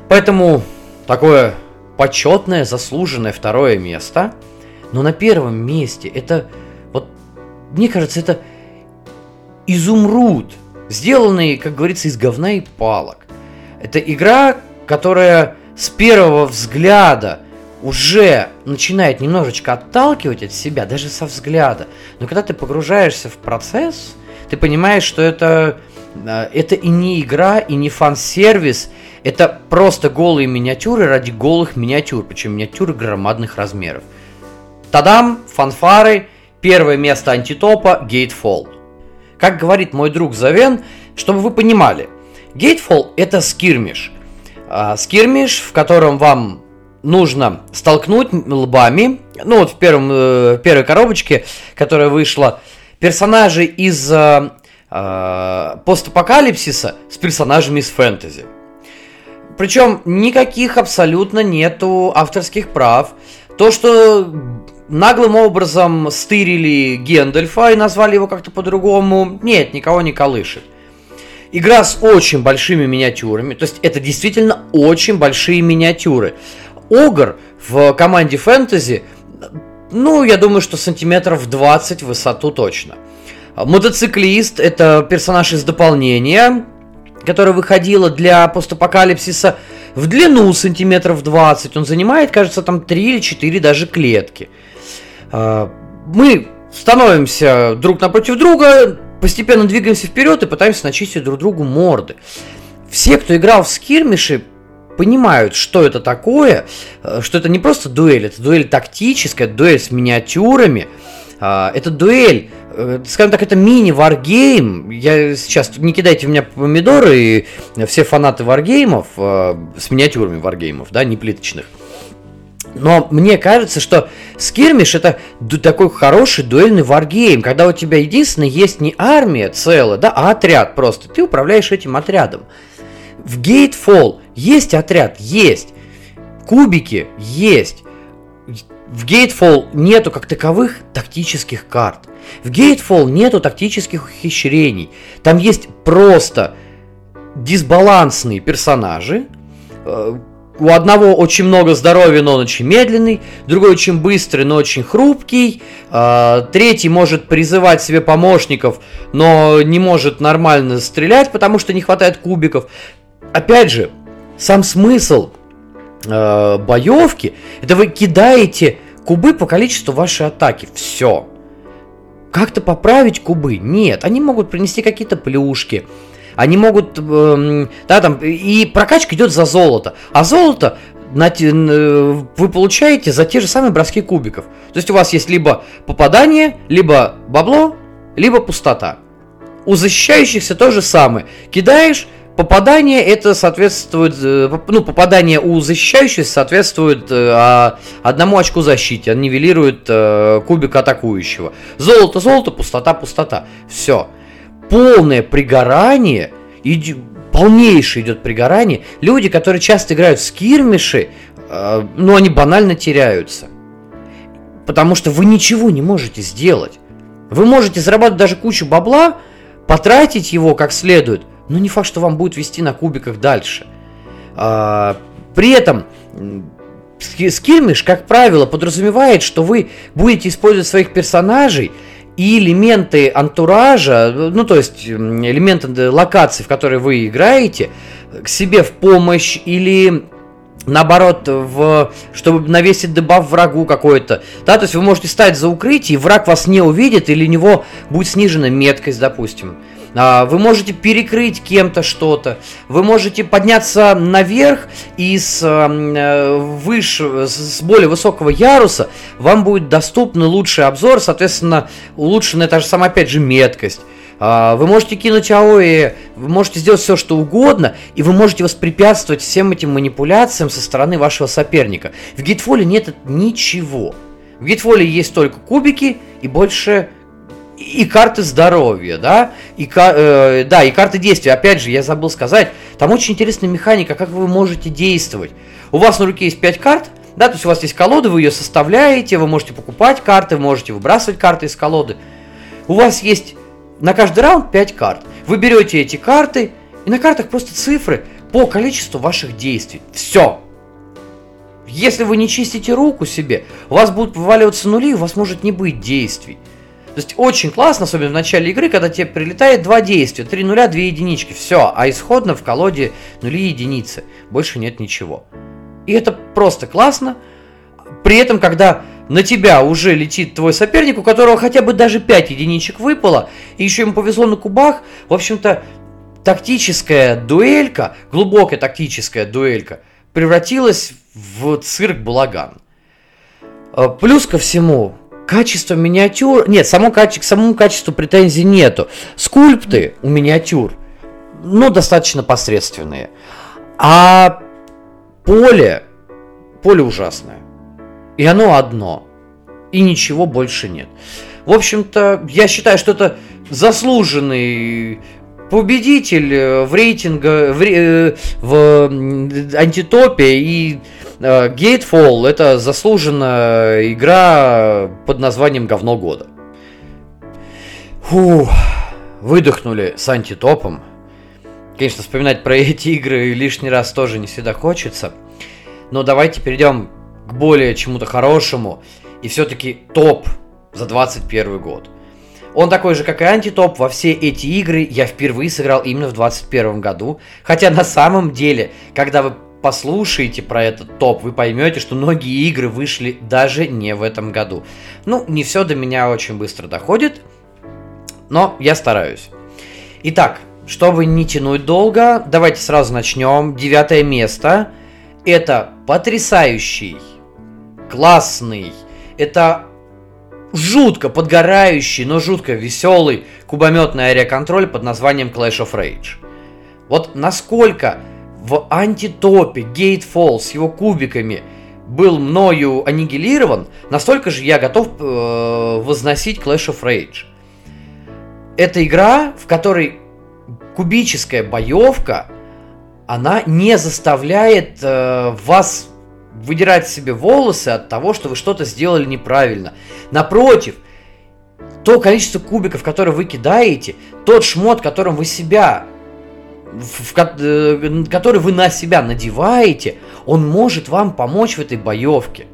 Поэтому такое почетное, заслуженное второе место. Но на первом месте это, вот, мне кажется, это изумруд, сделанный, как говорится, из говна и палок. Это игра, которая с первого взгляда уже начинает немножечко отталкивать от себя, даже со взгляда. Но когда ты погружаешься в процесс, ты понимаешь, что это, это и не игра, и не фан-сервис, это просто голые миниатюры ради голых миниатюр, причем миниатюры громадных размеров. Тадам, фанфары, первое место антитопа, Гейтфолл. Как говорит мой друг Завен, чтобы вы понимали, Гейтфолл это скирмиш. Скирмиш, в котором вам нужно столкнуть лбами, ну вот в первом, э, первой коробочке, которая вышла, персонажей из э, постапокалипсиса с персонажами из фэнтези. Причем никаких абсолютно нету авторских прав. То, что наглым образом стырили Гендальфа и назвали его как-то по-другому, нет, никого не колышет. Игра с очень большими миниатюрами, то есть это действительно очень большие миниатюры. Огр в команде фэнтези, ну, я думаю, что сантиметров 20 в высоту точно. Мотоциклист – это персонаж из дополнения, которая выходила для постапокалипсиса в длину сантиметров 20. Он занимает, кажется, там 3 или 4 даже клетки. Мы становимся друг напротив друга, постепенно двигаемся вперед и пытаемся начистить друг другу морды. Все, кто играл в скирмиши, понимают, что это такое, что это не просто дуэль, это дуэль тактическая, дуэль с миниатюрами, это дуэль, скажем так, это мини-варгейм. Я сейчас, не кидайте в меня помидоры, и все фанаты варгеймов, с миниатюрами варгеймов, да, не плиточных. Но мне кажется, что скирмиш это такой хороший дуэльный варгейм, когда у тебя единственное есть не армия целая, да, а отряд просто. Ты управляешь этим отрядом. В Gate есть отряд, есть. Кубики есть. В Gatefall нету как таковых тактических карт. В Gatefall нету тактических ухищрений. Там есть просто дисбалансные персонажи. У одного очень много здоровья, но он очень медленный, другой очень быстрый, но очень хрупкий, третий может призывать себе помощников, но не может нормально стрелять, потому что не хватает кубиков. Опять же, сам смысл э, боевки это вы кидаете кубы по количеству вашей атаки. Все. Как-то поправить кубы? Нет. Они могут принести какие-то плюшки. Они могут, э, да, там, и прокачка идет за золото. А золото на, э, вы получаете за те же самые броски кубиков. То есть у вас есть либо попадание, либо бабло, либо пустота. У защищающихся то же самое. Кидаешь, Попадание это соответствует, ну, попадание у защищающего соответствует а, одному очку защите, он нивелирует а, кубик атакующего. Золото, золото, пустота, пустота. Все. Полное пригорание, иди, полнейшее идет пригорание. Люди, которые часто играют в скирмиши, а, ну, они банально теряются. Потому что вы ничего не можете сделать. Вы можете зарабатывать даже кучу бабла, потратить его как следует – но не факт, что вам будет вести на кубиках дальше. А, при этом скирмиш, как правило, подразумевает, что вы будете использовать своих персонажей и элементы антуража, ну то есть элементы локаций, в которые вы играете, к себе в помощь или наоборот, в, чтобы навесить дебаф врагу какой-то. Да, то есть вы можете стать за укрытие, и враг вас не увидит, или у него будет снижена меткость, допустим. А, вы можете перекрыть кем-то что-то. Вы можете подняться наверх и с э, выше, с более высокого яруса вам будет доступный лучший обзор, соответственно, улучшенная та же самая, опять же, меткость. А, вы можете кинуть АОЭ, вы можете сделать все, что угодно, и вы можете воспрепятствовать всем этим манипуляциям со стороны вашего соперника. В гитфоле нет ничего. В гитфоле есть только кубики и больше и карты здоровья, да, и, э, да, и карты действия. Опять же, я забыл сказать, там очень интересная механика, как вы можете действовать. У вас на руке есть 5 карт, да, то есть у вас есть колода, вы ее составляете, вы можете покупать карты, можете выбрасывать карты из колоды. У вас есть на каждый раунд 5 карт. Вы берете эти карты, и на картах просто цифры по количеству ваших действий. Все. Если вы не чистите руку себе, у вас будут вываливаться нули, у вас может не быть действий. То есть очень классно, особенно в начале игры, когда тебе прилетает два действия, три нуля, две единички, все, а исходно в колоде нули и единицы, больше нет ничего. И это просто классно. При этом, когда на тебя уже летит твой соперник, у которого хотя бы даже 5 единичек выпало, и еще ему повезло на кубах, в общем-то, тактическая дуэлька, глубокая тактическая дуэлька, превратилась в цирк-балаган. А, плюс ко всему, Качество миниатюр... Нет, само к самому качеству претензий нету. Скульпты у миниатюр, ну, достаточно посредственные. А поле... Поле ужасное. И оно одно. И ничего больше нет. В общем-то, я считаю, что это заслуженный победитель э, в рейтинге, в, э, в антитопе и Гейтфолл это заслуженная игра под названием говно года. Фу, выдохнули с антитопом. Конечно, вспоминать про эти игры лишний раз тоже не всегда хочется. Но давайте перейдем к более чему-то хорошему. И все-таки топ за 21 год. Он такой же, как и антитоп, во все эти игры я впервые сыграл именно в 2021 году. Хотя на самом деле, когда вы послушаете про этот топ, вы поймете, что многие игры вышли даже не в этом году. Ну, не все до меня очень быстро доходит, но я стараюсь. Итак, чтобы не тянуть долго, давайте сразу начнем. Девятое место. Это потрясающий, классный, это жутко подгорающий, но жутко веселый кубометный аэроконтроль под названием Clash of Rage. Вот насколько в антитопе Gate с его кубиками был мною аннигилирован, настолько же я готов э, возносить Clash of Rage. Это игра, в которой кубическая боевка, она не заставляет э, вас выдирать себе волосы от того, что вы что-то сделали неправильно. Напротив, то количество кубиков, которые вы кидаете, тот шмот, которым вы себя, в, в, э, который вы на себя надеваете, он может вам помочь в этой боевке.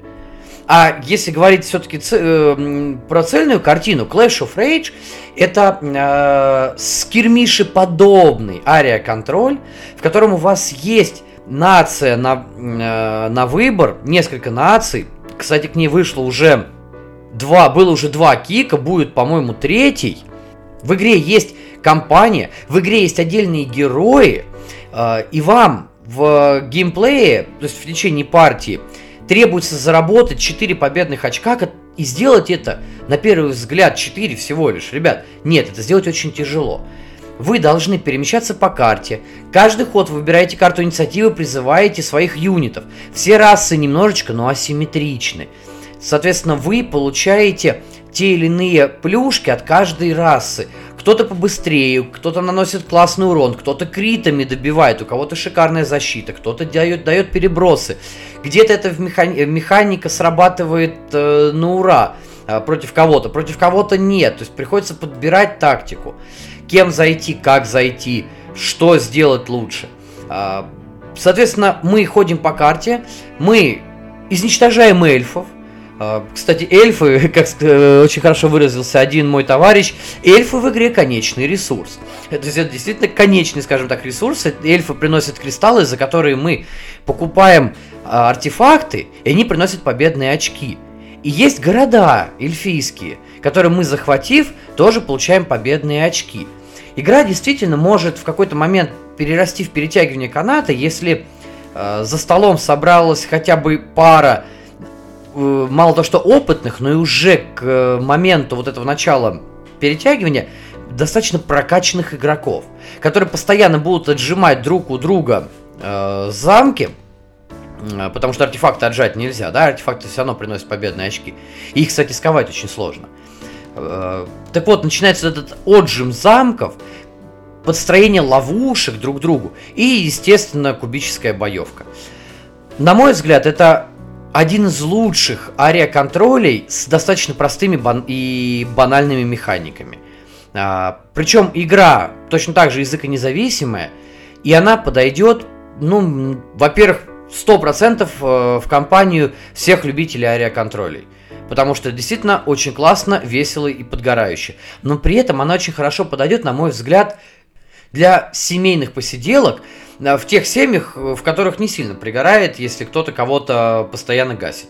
А если говорить все-таки э, про цельную картину, Clash of Rage это э, скирмиши-подобный ария-контроль, в котором у вас есть нация на, э, на выбор, несколько наций. Кстати, к ней вышло уже два, было уже два кика, будет, по-моему, третий. В игре есть компания, в игре есть отдельные герои, э, и вам в геймплее, то есть в течение партии, требуется заработать 4 победных очка, и сделать это, на первый взгляд, 4 всего лишь. Ребят, нет, это сделать очень тяжело. Вы должны перемещаться по карте. Каждый ход вы выбираете карту инициативы, призываете своих юнитов. Все расы немножечко, но асимметричны. Соответственно, вы получаете те или иные плюшки от каждой расы. Кто-то побыстрее, кто-то наносит классный урон, кто-то критами добивает, у кого-то шикарная защита, кто-то дает, дает перебросы. Где-то эта механи- механика срабатывает э, на ура э, против кого-то, против кого-то нет. То есть приходится подбирать тактику кем зайти, как зайти, что сделать лучше. А, соответственно, мы ходим по карте, мы изничтожаем эльфов, кстати, эльфы, как э, очень хорошо выразился один мой товарищ, эльфы в игре конечный ресурс. Это, это действительно конечный, скажем так, ресурс. Эльфы приносят кристаллы, за которые мы покупаем а, артефакты, и они приносят победные очки. И есть города эльфийские, которые мы, захватив, тоже получаем победные очки. Игра действительно может в какой-то момент перерасти в перетягивание каната, если э, за столом собралась хотя бы пара Э, мало то, что опытных, но и уже к э, моменту вот этого начала перетягивания достаточно прокачанных игроков, которые постоянно будут отжимать друг у друга э, замки, э, потому что артефакты отжать нельзя, да, артефакты все равно приносят победные очки. И их, кстати, сковать очень сложно. Э, так вот, начинается этот отжим замков, подстроение ловушек друг к другу и, естественно, кубическая боевка. На мой взгляд, это один из лучших ариоконтролей с достаточно простыми бан- и банальными механиками. А, причем игра точно так же языконезависимая, и она подойдет, ну, во-первых, 100% э, в компанию всех любителей ариоконтролей. Потому что действительно очень классно, весело и подгорающе. Но при этом она очень хорошо подойдет, на мой взгляд, для семейных посиделок, в тех семьях, э, в которых не сильно пригорает, если кто-то кого-то постоянно гасит.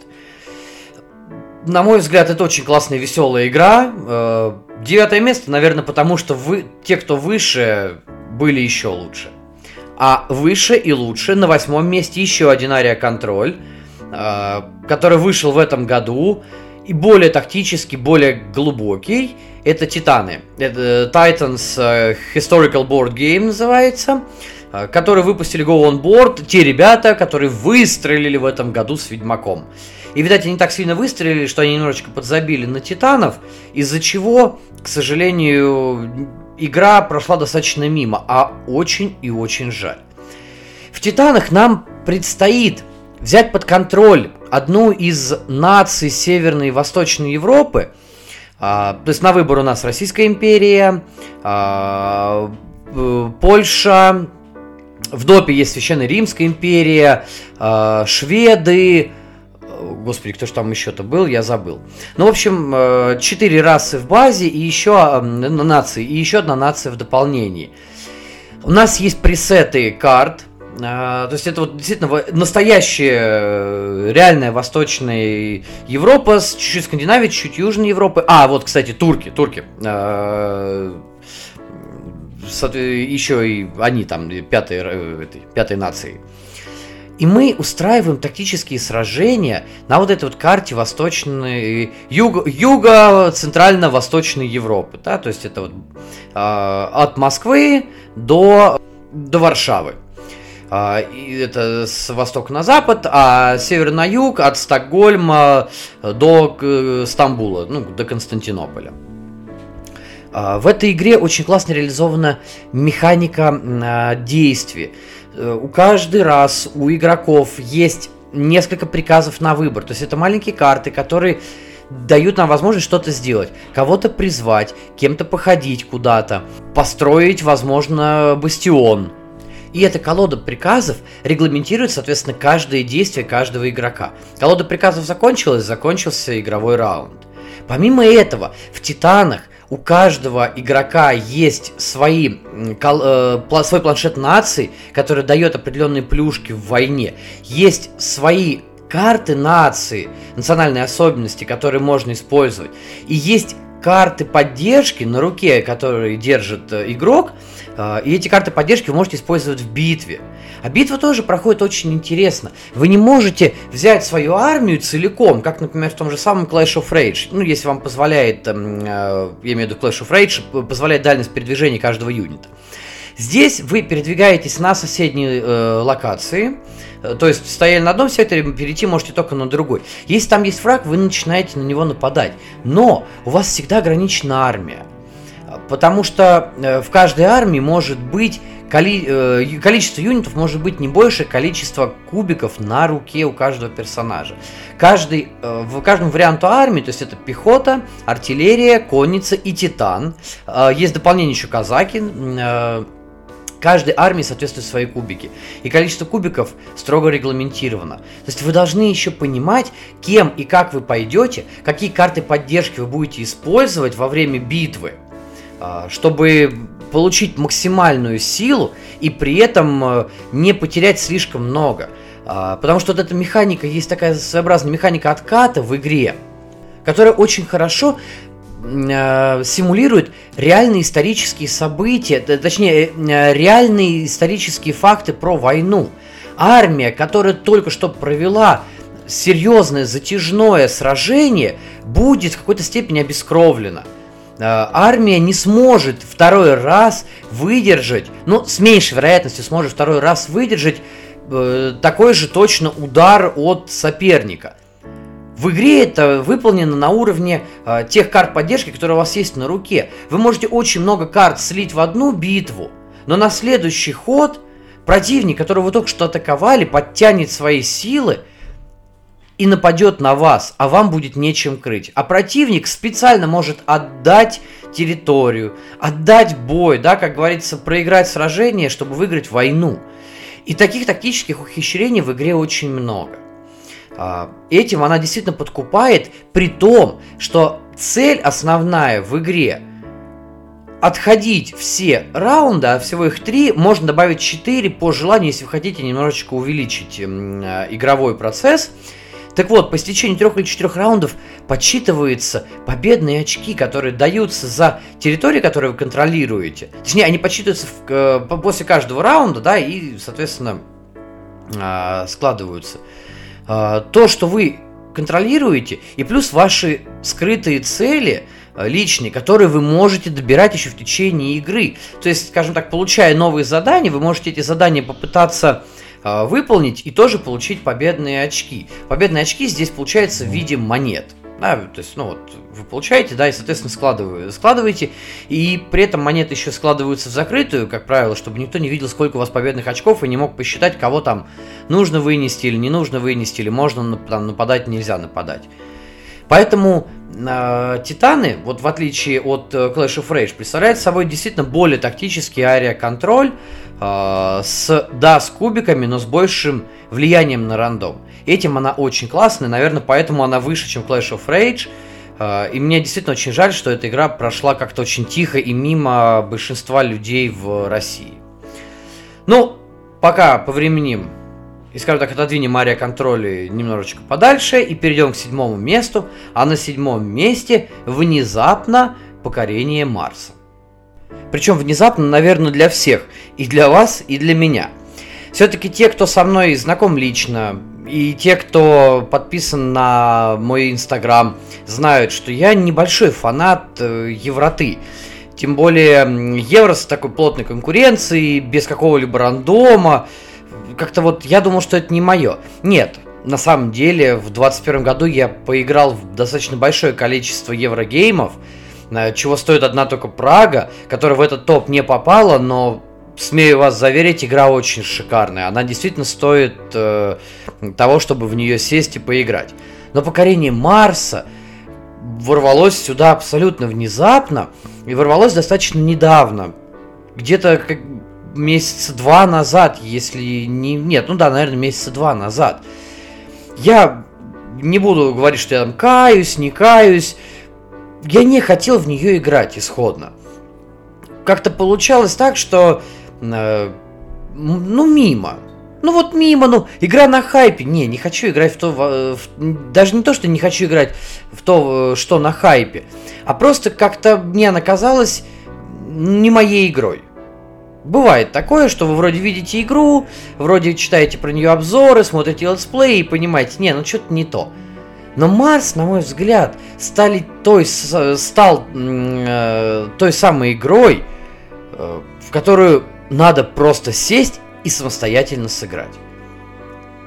На мой взгляд, это очень классная, веселая игра. Э, девятое место, наверное, потому что вы, те, кто выше, были еще лучше. А выше и лучше на восьмом месте еще один авиаконтроль, который вышел в этом году и более тактический, более глубокий. Это Титаны. Это Titans Historical Board Game называется. Э, которые выпустили Go On Board, те ребята, которые выстрелили в этом году с Ведьмаком. И, видать, они так сильно выстрелили, что они немножечко подзабили на Титанов, из-за чего, к сожалению, игра прошла достаточно мимо, а очень и очень жаль. В Титанах нам предстоит взять под контроль одну из наций Северной и Восточной Европы. А, то есть на выбор у нас Российская империя, а, Польша, в допе есть Священная Римская империя, э, шведы, господи, кто же там еще-то был, я забыл. Ну, в общем, э, четыре расы в базе и еще нации, и еще одна нация в дополнении. У нас есть пресеты карт, э, то есть это вот действительно настоящая реальная восточная Европа с чуть-чуть Скандинавии, чуть-чуть Южной Европы. А, вот, кстати, турки, турки еще и они там пятой, э, пятой нации. И мы устраиваем тактические сражения на вот этой вот карте восточной, юго, юго-центрально-восточной Европы. Да? То есть это вот э, от Москвы до, до Варшавы. И это с востока на запад, а север на юг от Стокгольма до э, Стамбула, ну, до Константинополя. А, в этой игре очень классно реализована механика а, действий. Э, у каждый раз у игроков есть несколько приказов на выбор. То есть это маленькие карты, которые дают нам возможность что-то сделать. Кого-то призвать, кем-то походить куда-то, построить, возможно, бастион. И эта колода приказов регламентирует, соответственно, каждое действие каждого игрока. Колода приказов закончилась, закончился игровой раунд. Помимо этого, в Титанах у каждого игрока есть свои, э, свой планшет наций, который дает определенные плюшки в войне. Есть свои карты нации, национальные особенности, которые можно использовать. И есть карты поддержки на руке, которые держит э, игрок, э, и эти карты поддержки вы можете использовать в битве. А битва тоже проходит очень интересно. Вы не можете взять свою армию целиком, как, например, в том же самом Clash of Rage. Ну, если вам позволяет, эм, э, я имею в виду Clash of Rage, позволяет дальность передвижения каждого юнита. Здесь вы передвигаетесь на соседние э, локации, э, то есть стояли на одном секторе, перейти можете только на другой. Если там есть враг, вы начинаете на него нападать. Но у вас всегда ограничена армия. Потому что э, в каждой армии может быть коли, э, количество юнитов может быть не больше количества кубиков на руке у каждого персонажа. Каждый, в каждом варианту армии, то есть это пехота, артиллерия, конница и титан. Есть дополнение еще казаки. Каждой армии соответствуют свои кубики. И количество кубиков строго регламентировано. То есть вы должны еще понимать, кем и как вы пойдете, какие карты поддержки вы будете использовать во время битвы, а, чтобы получить максимальную силу и при этом э, не потерять слишком много. А, потому что вот эта механика, есть такая своеобразная механика отката в игре, которая очень хорошо Э, симулирует реальные исторические события, точнее, э, реальные исторические факты про войну. Армия, которая только что провела серьезное затяжное сражение, будет в какой-то степени обескровлена. Э, армия не сможет второй раз выдержать, ну, с меньшей вероятностью сможет второй раз выдержать такой же точно удар от соперника. В игре это выполнено на уровне э, тех карт поддержки, которые у вас есть на руке. Вы можете очень много карт слить в одну битву, но на следующий ход противник, которого вы только что атаковали, подтянет свои силы и нападет на вас, а вам будет нечем крыть. А противник специально может отдать территорию, отдать бой, да, как говорится, проиграть сражение, чтобы выиграть войну. И таких тактических ухищрений в игре очень много. А, этим она действительно подкупает, при том, что цель основная в игре отходить все раунды, а всего их три, можно добавить 4 по желанию, если вы хотите немножечко увеличить э, игровой процесс. Так вот, по истечении трех или четырех раундов подсчитываются победные очки, которые даются за территории, которые вы контролируете. Точнее, они подсчитываются в, э, после каждого раунда, да, и, соответственно, э, складываются. А, то, что вы контролируете, и плюс ваши скрытые цели а, личные, которые вы можете добирать еще в течение игры. То есть, скажем так, получая новые задания, вы можете эти задания попытаться а, выполнить и тоже получить победные очки. Победные очки здесь получаются в виде монет. Да, то есть, ну вот, вы получаете, да, и, соответственно, складываете, складываете, и при этом монеты еще складываются в закрытую, как правило, чтобы никто не видел, сколько у вас победных очков, и не мог посчитать, кого там нужно вынести или не нужно вынести, или можно там нападать, нельзя нападать. Поэтому э, Титаны, вот в отличие от э, Clash of Rage, представляют собой действительно более тактический ариоконтроль, э, с, да, с кубиками, но с большим влиянием на рандом. Этим она очень классная, наверное, поэтому она выше, чем Clash of Rage. А, и мне действительно очень жаль, что эта игра прошла как-то очень тихо и мимо большинства людей в России. Ну, пока повременим и, скажем так, отодвинем Мария контроли немножечко подальше и перейдем к седьмому месту. А на седьмом месте внезапно покорение Марса. Причем внезапно, наверное, для всех. И для вас, и для меня. Все-таки те, кто со мной знаком лично, и те, кто подписан на мой инстаграм, знают, что я небольшой фанат э, Евроты. Тем более Евро с такой плотной конкуренцией, без какого-либо рандома. Как-то вот я думал, что это не мое. Нет, на самом деле в 2021 году я поиграл в достаточно большое количество еврогеймов, э, чего стоит одна только Прага, которая в этот топ не попала, но смею вас заверить, игра очень шикарная. Она действительно стоит э, того, чтобы в нее сесть и поиграть. Но покорение Марса ворвалось сюда абсолютно внезапно и ворвалось достаточно недавно. Где-то как месяца два назад, если не... Нет, ну да, наверное, месяца два назад. Я не буду говорить, что я там каюсь, не каюсь. Я не хотел в нее играть исходно. Как-то получалось так, что Э, ну, мимо. Ну вот мимо, ну, игра на хайпе. Не, не хочу играть в то, в, даже не то, что не хочу играть в то, что на хайпе, а просто как-то мне она казалась не моей игрой. Бывает такое, что вы вроде видите игру, вроде читаете про нее обзоры, смотрите летсплей и понимаете, не, ну что-то не то. Но Марс, на мой взгляд, стали той, стал э, той самой игрой, э, в которую надо просто сесть и самостоятельно сыграть.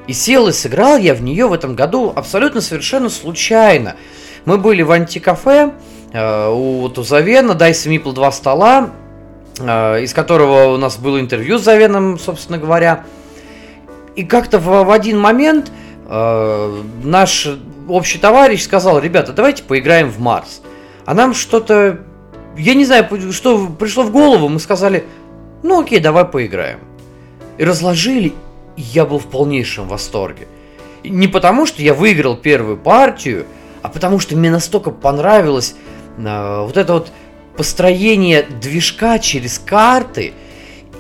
И сел и сыграл я в нее в этом году абсолютно совершенно случайно. Мы были в антикафе э, у Тузавена, Дайса Мипл два стола, э, из которого у нас было интервью с Завеном, собственно говоря. И как-то в, в один момент э, наш общий товарищ сказал, ребята, давайте поиграем в Марс. А нам что-то, я не знаю, что пришло в голову, мы сказали, ну окей, давай поиграем. И разложили, и я был в полнейшем восторге. Не потому, что я выиграл первую партию, а потому что мне настолько понравилось э, вот это вот построение движка через карты,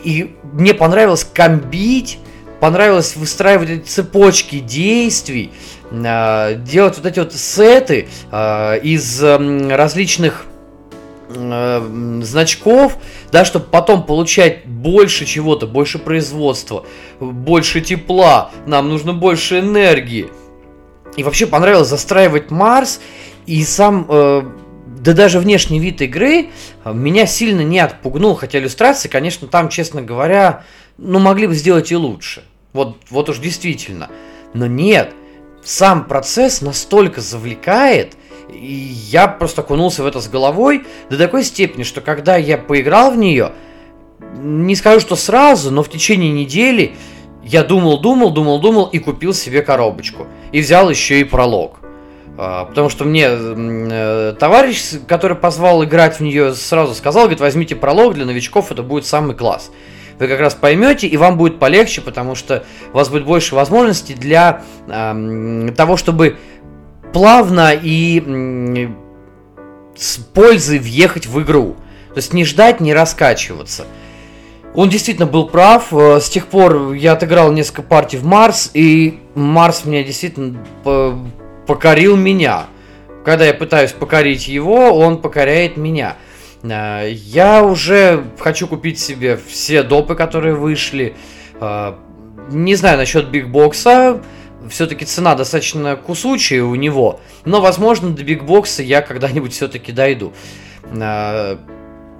и мне понравилось комбить, понравилось выстраивать эти цепочки действий, э, делать вот эти вот сеты э, из э, различных значков, да, чтобы потом получать больше чего-то, больше производства, больше тепла, нам нужно больше энергии. И вообще понравилось застраивать Марс, и сам, э, да даже внешний вид игры э, меня сильно не отпугнул, хотя иллюстрации, конечно, там, честно говоря, ну, могли бы сделать и лучше. Вот, вот уж действительно. Но нет, сам процесс настолько завлекает, и я просто окунулся в это с головой до такой степени, что когда я поиграл в нее, не скажу, что сразу, но в течение недели я думал, думал, думал, думал и купил себе коробочку. И взял еще и пролог. А, потому что мне э, товарищ, который позвал играть в нее, сразу сказал, говорит, возьмите пролог, для новичков это будет самый класс. Вы как раз поймете, и вам будет полегче, потому что у вас будет больше возможностей для э, того, чтобы плавно и с пользой въехать в игру. То есть не ждать, не раскачиваться. Он действительно был прав. Э, с тех пор я отыграл несколько партий в Марс, и Марс меня действительно покорил меня. Когда я пытаюсь покорить его, он покоряет меня. Э, я уже хочу купить себе все допы, которые вышли. Э, не знаю насчет бигбокса все-таки цена достаточно кусучая у него, но, возможно, до бигбокса я когда-нибудь все-таки дойду. А,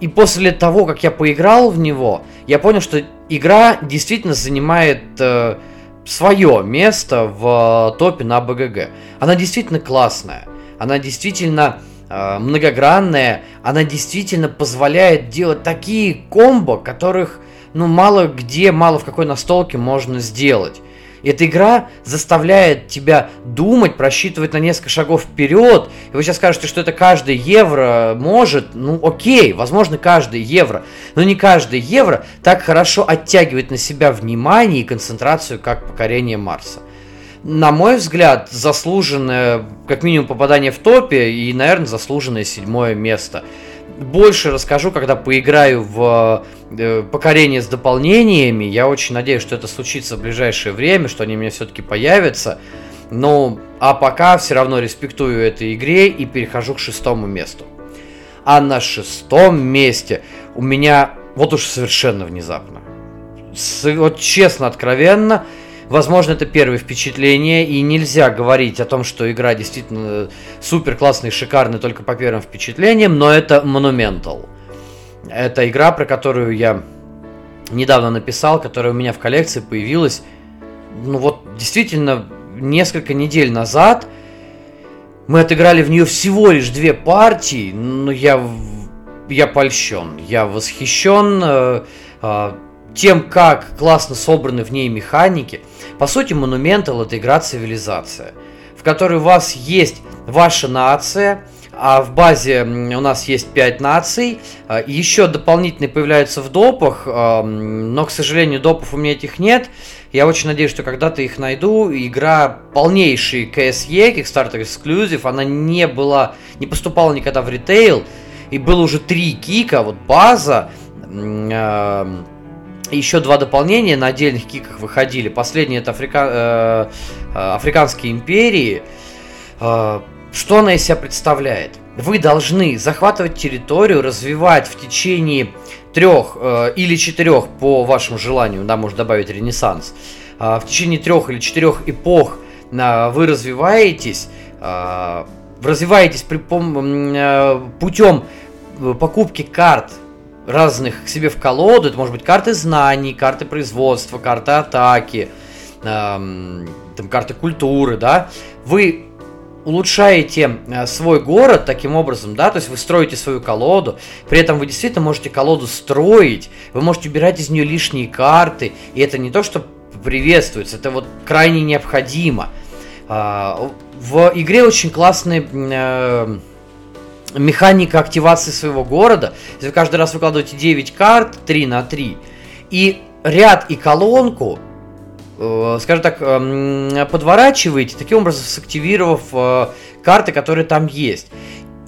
и после того, как я поиграл в него, я понял, что игра действительно занимает э, свое место в топе на БГГ. Она действительно классная, она действительно э, многогранная, она действительно позволяет делать такие комбо, которых ну мало где, мало в какой настолке можно сделать. Эта игра заставляет тебя думать, просчитывать на несколько шагов вперед. И вы сейчас скажете, что это каждый евро может. Ну окей, возможно каждый евро. Но не каждый евро так хорошо оттягивает на себя внимание и концентрацию, как покорение Марса. На мой взгляд, заслуженное, как минимум, попадание в топе и, наверное, заслуженное седьмое место больше расскажу, когда поиграю в э, покорение с дополнениями. Я очень надеюсь, что это случится в ближайшее время, что они у меня все-таки появятся. Ну, а пока все равно респектую этой игре и перехожу к шестому месту. А на шестом месте у меня вот уж совершенно внезапно. С, вот честно, откровенно, Возможно, это первое впечатление, и нельзя говорить о том, что игра действительно супер классная и шикарная только по первым впечатлениям, но это Monumental. Это игра, про которую я недавно написал, которая у меня в коллекции появилась, ну вот действительно несколько недель назад. Мы отыграли в нее всего лишь две партии, но я, я польщен, я восхищен э, э, тем, как классно собраны в ней механики – по сути, Monumental это игра-цивилизация, в которой у вас есть ваша нация, а в базе у нас есть 5 наций. А, Еще дополнительные появляются в допах, а, но, к сожалению, допов у меня этих нет. Я очень надеюсь, что когда-то их найду. Игра полнейший KSE, Kickstarter Exclusive, она не была, не поступала никогда в ритейл. И было уже три кика, вот база, а, еще два дополнения на отдельных киках выходили. Последний это Африка... э, э Африканские империи. Э, что она из себя представляет? Вы должны захватывать территорию, развивать в течение трех э, или четырех по вашему желанию, да, можно добавить Ренессанс. Э, в течение трех или четырех эпох э, вы развиваетесь, э, развиваетесь при, э, путем э, покупки карт разных к себе в колоду. Это может быть карты знаний, карты производства, карты атаки, эм, там, карты культуры, да. Вы улучшаете э, свой город таким образом, да, то есть вы строите свою колоду, при этом вы действительно можете колоду строить, вы можете убирать из нее лишние карты, и это не то, что приветствуется, это вот крайне необходимо. Э, в игре очень классные э, механика активации своего города. Если вы каждый раз выкладываете 9 карт 3 на 3, и ряд и колонку, э, скажем так, э, подворачиваете, таким образом сактивировав э, карты, которые там есть.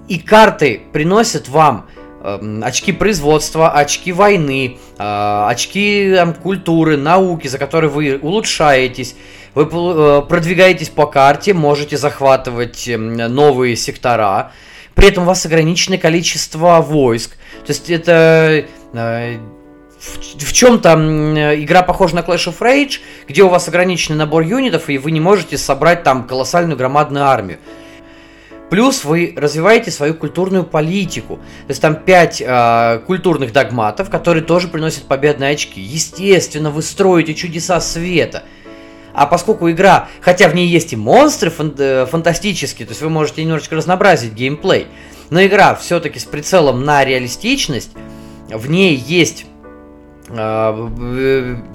И карты приносят вам э, очки производства, очки войны, э, очки э, культуры, науки, за которые вы улучшаетесь. Вы э, продвигаетесь по карте, можете захватывать эм, новые сектора. При этом у вас ограниченное количество войск. То есть это э, в, в чем-то игра похожа на Clash of Rage, где у вас ограниченный набор юнитов, и вы не можете собрать там колоссальную громадную армию. Плюс вы развиваете свою культурную политику. То есть там 5 э, культурных догматов, которые тоже приносят победные очки. Естественно, вы строите чудеса света. А поскольку игра, хотя в ней есть и монстры фан- э, фантастические, то есть вы можете немножечко разнообразить геймплей, но игра все-таки с прицелом на реалистичность, в ней есть э,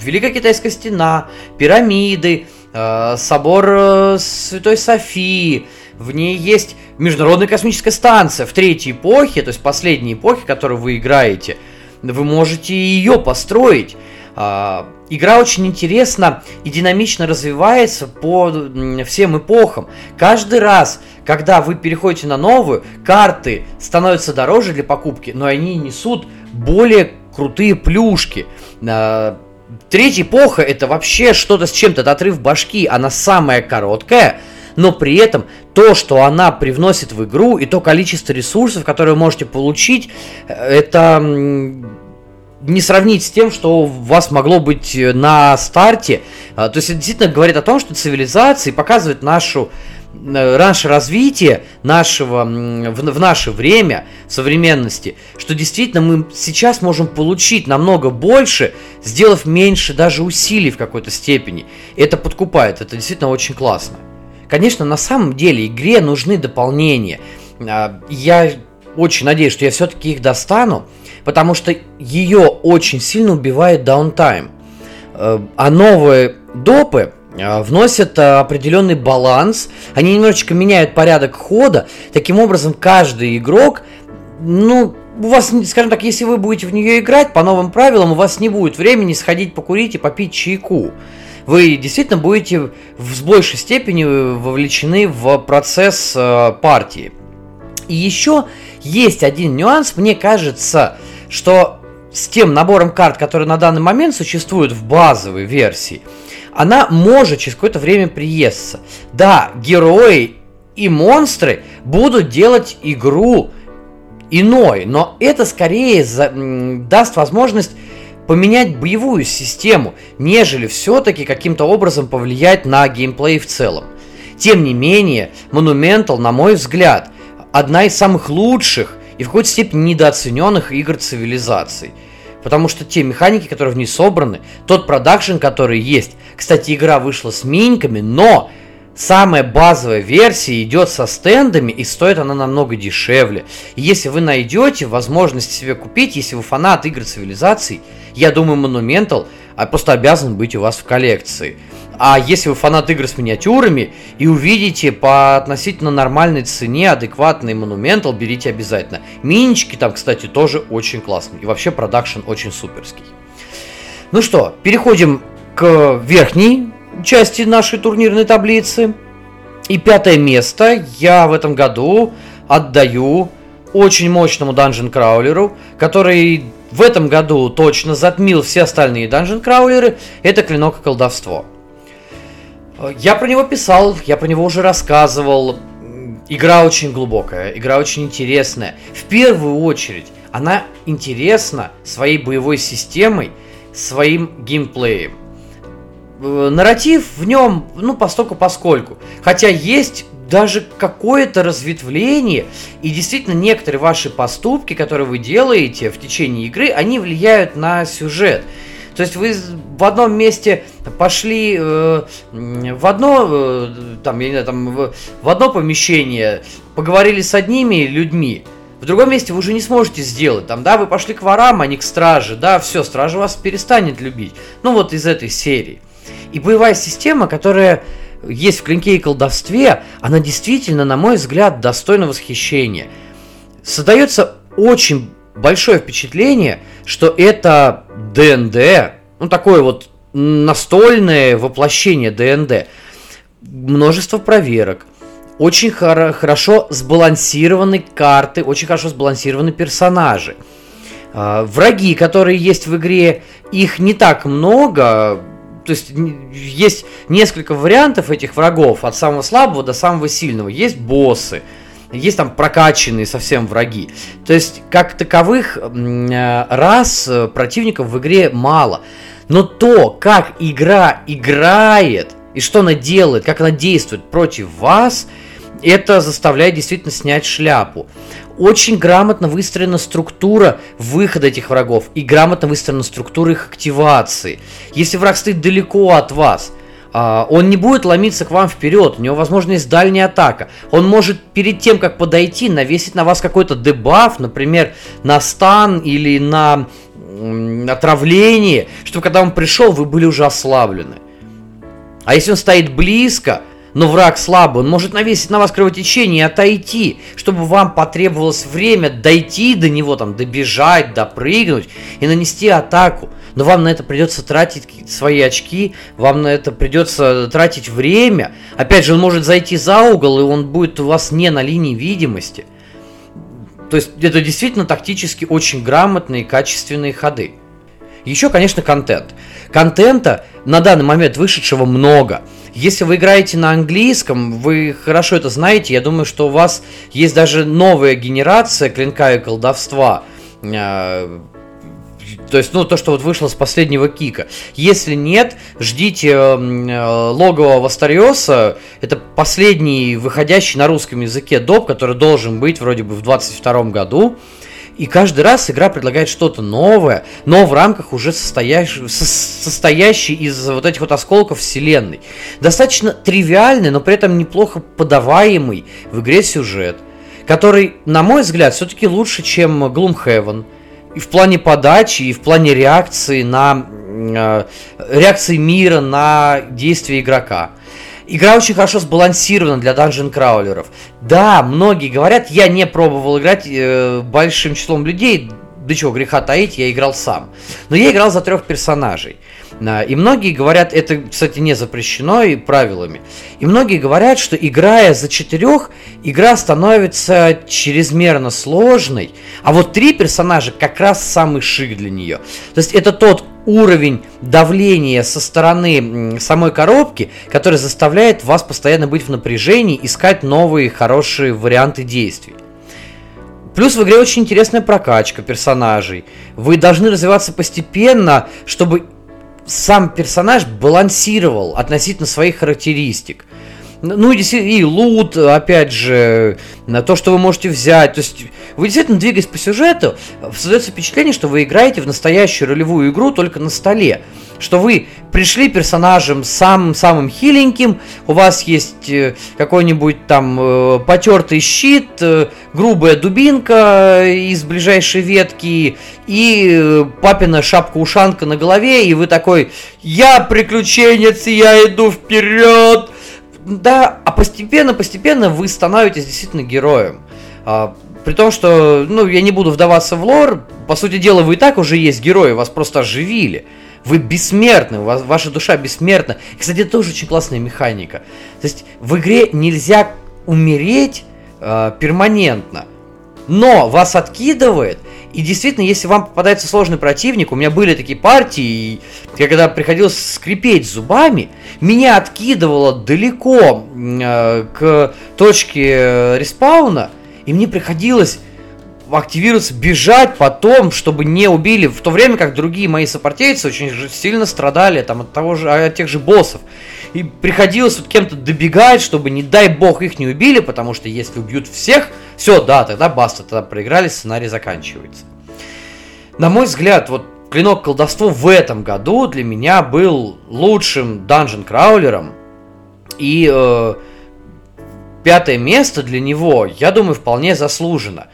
Великая Китайская стена, пирамиды, э, собор э, Святой Софии, в ней есть Международная космическая станция в третьей эпохе, то есть последней эпохе, которую вы играете, вы можете ее построить. А, игра очень интересно и динамично развивается по всем эпохам. Каждый раз, когда вы переходите на новую, карты становятся дороже для покупки, но они несут более крутые плюшки. А, третья эпоха это вообще что-то с чем-то, это отрыв башки, она самая короткая, но при этом то, что она привносит в игру, и то количество ресурсов, которые вы можете получить, это не сравнить с тем, что у вас могло быть на старте. А, то есть это действительно говорит о том, что цивилизации показывает нашу э, наше развитие нашего в, в наше время современности, что действительно мы сейчас можем получить намного больше, сделав меньше даже усилий в какой-то степени. Это подкупает, это действительно очень классно. Конечно, на самом деле игре нужны дополнения. А, я очень надеюсь, что я все-таки их достану, потому что ее очень сильно убивает даунтайм. Э, а новые допы э, вносят э, определенный баланс, они немножечко меняют порядок хода, таким образом каждый игрок, ну, у вас, скажем так, если вы будете в нее играть по новым правилам, у вас не будет времени сходить покурить и попить чайку вы действительно будете в большей степени вовлечены в процесс партии. И еще есть один нюанс, мне кажется, что с тем набором карт, который на данный момент существует в базовой версии, она может через какое-то время приесться. Да, герои и монстры будут делать игру иной, но это скорее за, даст возможность поменять боевую систему, нежели все-таки каким-то образом повлиять на геймплей в целом. Тем не менее, Monumental, на мой взгляд, одна из самых лучших и в какой-то степени недооцененных игр цивилизаций. Потому что те механики, которые в ней собраны, тот продакшн, который есть. Кстати, игра вышла с миньками, но Самая базовая версия идет со стендами и стоит она намного дешевле. И если вы найдете возможность себе купить, если вы фанат игр цивилизаций, я думаю, Monumental а, просто обязан быть у вас в коллекции. А если вы фанат игр с миниатюрами и увидите по относительно нормальной цене адекватный Monumental, берите обязательно. Минички там, кстати, тоже очень классные. И вообще продакшн очень суперский. Ну что, переходим к верхней части нашей турнирной таблицы. И пятое место я в этом году отдаю очень мощному данжен краулеру, который в этом году точно затмил все остальные данжен краулеры. Это клинок и колдовство. Я про него писал, я про него уже рассказывал. Игра очень глубокая, игра очень интересная. В первую очередь, она интересна своей боевой системой, своим геймплеем. Э, нарратив в нем, ну, постольку поскольку. Хотя есть даже какое-то разветвление, и действительно некоторые ваши поступки, которые вы делаете в течение игры, они влияют на сюжет. То есть вы в одном месте пошли э, в одно, э, там, я не знаю, там, в, в одно помещение, поговорили с одними людьми, в другом месте вы уже не сможете сделать. Там, да, вы пошли к ворам, а не к страже, да, все, стража вас перестанет любить. Ну вот из этой серии. И боевая система, которая есть в клинке и колдовстве, она действительно, на мой взгляд, достойна восхищения. Создается очень большое впечатление, что это ДНД Ну, такое вот настольное воплощение ДНД. Множество проверок. Очень хор- хорошо сбалансированы карты, очень хорошо сбалансированы персонажи. Э, враги, которые есть в игре, их не так много, то есть есть несколько вариантов этих врагов, от самого слабого до самого сильного. Есть боссы, есть там прокачанные совсем враги. То есть, как таковых э, раз э, противников в игре мало. Но то, как игра играет, и что она делает, как она действует против вас, это заставляет действительно снять шляпу. Очень грамотно выстроена структура выхода этих врагов и грамотно выстроена структура их активации. Если враг стоит далеко от вас, он не будет ломиться к вам вперед, у него, возможно, есть дальняя атака. Он может перед тем, как подойти, навесить на вас какой-то дебаф, например, на стан или на отравление, чтобы когда он пришел, вы были уже ослаблены. А если он стоит близко, но враг слабый, он может навесить на вас кровотечение и отойти, чтобы вам потребовалось время дойти до него, там, добежать, допрыгнуть и нанести атаку но вам на это придется тратить свои очки, вам на это придется тратить время. Опять же, он может зайти за угол, и он будет у вас не на линии видимости. То есть это действительно тактически очень грамотные, качественные ходы. Еще, конечно, контент. Контента на данный момент вышедшего много. Если вы играете на английском, вы хорошо это знаете. Я думаю, что у вас есть даже новая генерация клинка и колдовства а, то есть, ну, то, что вот вышло с последнего кика. Если нет, ждите э, логового Вастариоса. Это последний выходящий на русском языке доп, который должен быть вроде бы в 22 году. И каждый раз игра предлагает что-то новое, но в рамках уже состоящей, состоящей из вот этих вот осколков вселенной. Достаточно тривиальный, но при этом неплохо подаваемый в игре сюжет, который, на мой взгляд, все-таки лучше, чем Gloomhaven – и в плане подачи, и в плане реакции на э, реакции мира на действия игрока. Игра очень хорошо сбалансирована для данжен краулеров. Да, многие говорят, я не пробовал играть э, большим числом людей, да чего греха таить, я играл сам. Но я играл за трех персонажей. И многие говорят, это, кстати, не запрещено и правилами. И многие говорят, что играя за четырех, игра становится чрезмерно сложной. А вот три персонажа как раз самый шик для нее. То есть это тот уровень давления со стороны самой коробки, который заставляет вас постоянно быть в напряжении, искать новые хорошие варианты действий. Плюс в игре очень интересная прокачка персонажей. Вы должны развиваться постепенно, чтобы сам персонаж балансировал относительно своих характеристик. Ну и, и лут, опять же, на то, что вы можете взять. То есть вы действительно двигаясь по сюжету, создается впечатление, что вы играете в настоящую ролевую игру только на столе. Что вы пришли персонажем самым-самым хиленьким, у вас есть э, какой-нибудь там э, потертый щит, э, грубая дубинка из ближайшей ветки и папина шапка-ушанка на голове, и вы такой «Я приключенец, я иду вперед!» Да, а постепенно-постепенно вы становитесь действительно героем. А, при том, что, ну, я не буду вдаваться в лор, по сути дела, вы и так уже есть герои, вас просто оживили. Вы бессмертны, вас, ваша душа бессмертна. И, кстати, это тоже очень классная механика. То есть в игре нельзя умереть э, перманентно, но вас откидывает, и действительно, если вам попадается сложный противник, у меня были такие партии, когда приходилось скрипеть зубами, меня откидывало далеко э, к точке э, респауна, и мне приходилось активироваться, бежать потом, чтобы не убили, в то время как другие мои сопартийцы очень сильно страдали там, от, того же, от тех же боссов. И приходилось вот кем-то добегать, чтобы, не дай бог, их не убили, потому что если убьют всех, все, да, тогда баста, тогда проиграли, сценарий заканчивается. На мой взгляд, вот Клинок колдовства в этом году для меня был лучшим данжен краулером. И э, пятое место для него, я думаю, вполне заслужено.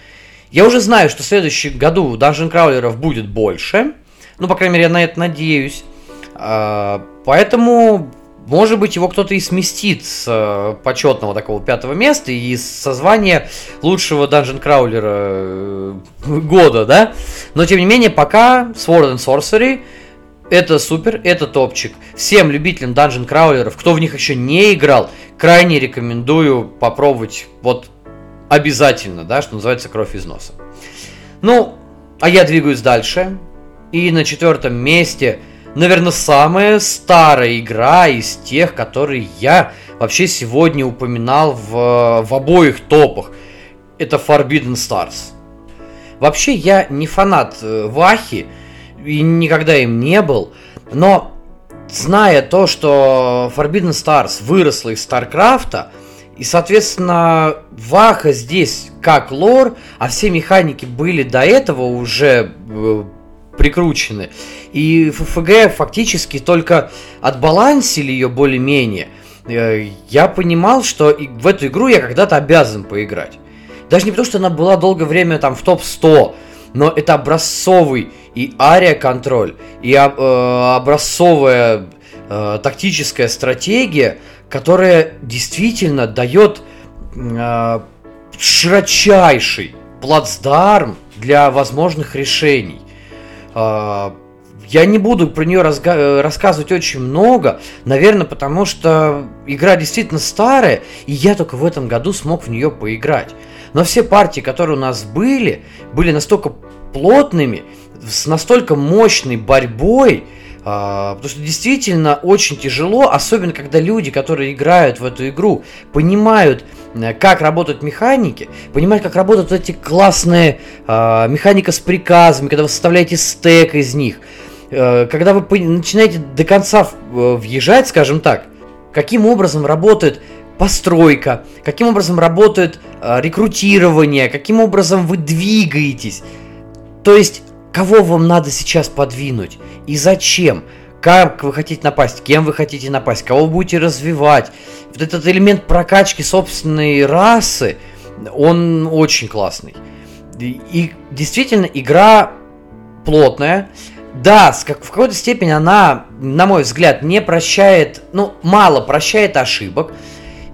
Я уже знаю, что в следующем году данжен краулеров будет больше. Ну, по крайней мере, я на это надеюсь. Э, поэтому может быть, его кто-то и сместит с э, почетного такого пятого места и со звания лучшего данжен краулера э, года, да? Но, тем не менее, пока Sword and Sorcery это супер, это топчик. Всем любителям данжен краулеров, кто в них еще не играл, крайне рекомендую попробовать вот обязательно, да, что называется кровь из носа. Ну, а я двигаюсь дальше. И на четвертом месте, наверное, самая старая игра из тех, которые я вообще сегодня упоминал в, в обоих топах. Это Forbidden Stars. Вообще я не фанат э, Вахи и никогда им не был, но зная то, что Forbidden Stars выросла из Старкрафта, и, соответственно, Ваха здесь как лор, а все механики были до этого уже э, прикручены. И ФФГ фактически только отбалансили ее более-менее. Э, я понимал, что в эту игру я когда-то обязан поиграть. Даже не потому, что она была долгое время там в топ-100, но это образцовый и ария-контроль, и э, образцовая тактическая стратегия, которая действительно дает э, широчайший плацдарм для возможных решений. Э, я не буду про нее разга- рассказывать очень много, наверное, потому что игра действительно старая, и я только в этом году смог в нее поиграть. Но все партии, которые у нас были, были настолько плотными, с настолько мощной борьбой, потому что действительно очень тяжело, особенно когда люди, которые играют в эту игру, понимают, э, как работают механики, понимают, как работают эти классные э, механика с приказами, когда вы составляете стек из них, э, когда вы начинаете до конца э, въезжать, скажем так, каким образом работает постройка, каким образом работает э, рекрутирование, каким образом вы двигаетесь. То есть, кого вам надо сейчас подвинуть и зачем? Как вы хотите напасть, кем вы хотите напасть, кого вы будете развивать. Вот этот элемент прокачки собственной расы, он очень классный. И действительно, игра плотная. Да, как, в какой-то степени она, на мой взгляд, не прощает, ну, мало прощает ошибок.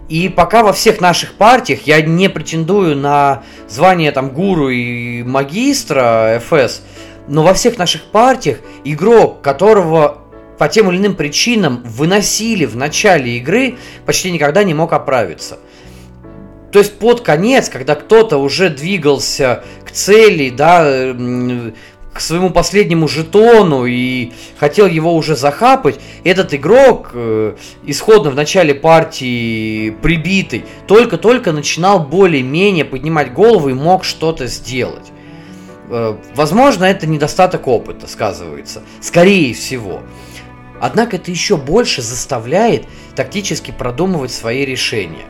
И пока во всех наших партиях я не претендую на звание там гуру и магистра ФС, но во всех наших партиях игрок, которого по тем или иным причинам выносили в начале игры, почти никогда не мог оправиться. То есть под конец, когда кто-то уже двигался к цели, да, к своему последнему жетону и хотел его уже захапать, этот игрок, э, исходно в начале партии прибитый, только-только начинал более-менее поднимать голову и мог что-то сделать. Э, возможно, это недостаток опыта сказывается, скорее всего. Однако это еще больше заставляет тактически продумывать свои решения.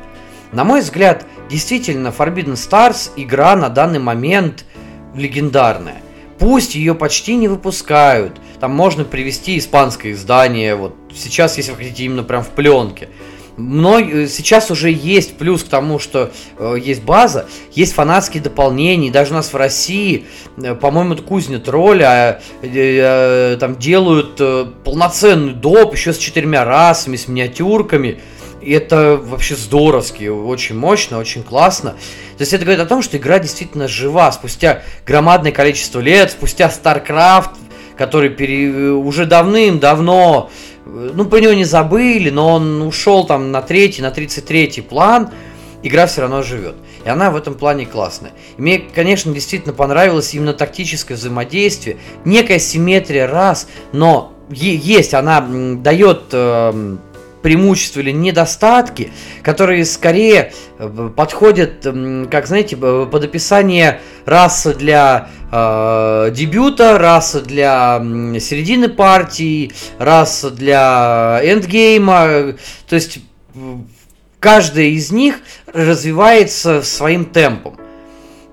На мой взгляд, действительно, Forbidden Stars игра на данный момент легендарная – Пусть ее почти не выпускают. Там можно привести испанское издание. Вот сейчас, если вы хотите, именно прям в пленке. Мног... Сейчас уже есть плюс к тому, что э, есть база, есть фанатские дополнения, даже у нас в России, э, по-моему, это кузня тролля, э, э, там делают э, полноценный доп, еще с четырьмя расами, с миниатюрками. И это вообще здоровски, очень мощно, очень классно. То есть это говорит о том, что игра действительно жива. Спустя громадное количество лет, спустя StarCraft, который пере... уже давным-давно, ну, про него не забыли, но он ушел там на третий, на 33 план, игра все равно живет. И она в этом плане классная. И мне, конечно, действительно понравилось именно тактическое взаимодействие, некая симметрия раз, но есть, она дает... Преимущества или недостатки, которые скорее э, подходят, как знаете, под описание расы для э, дебюта, расы для середины партии, расы для эндгейма. То есть каждая из них развивается своим темпом.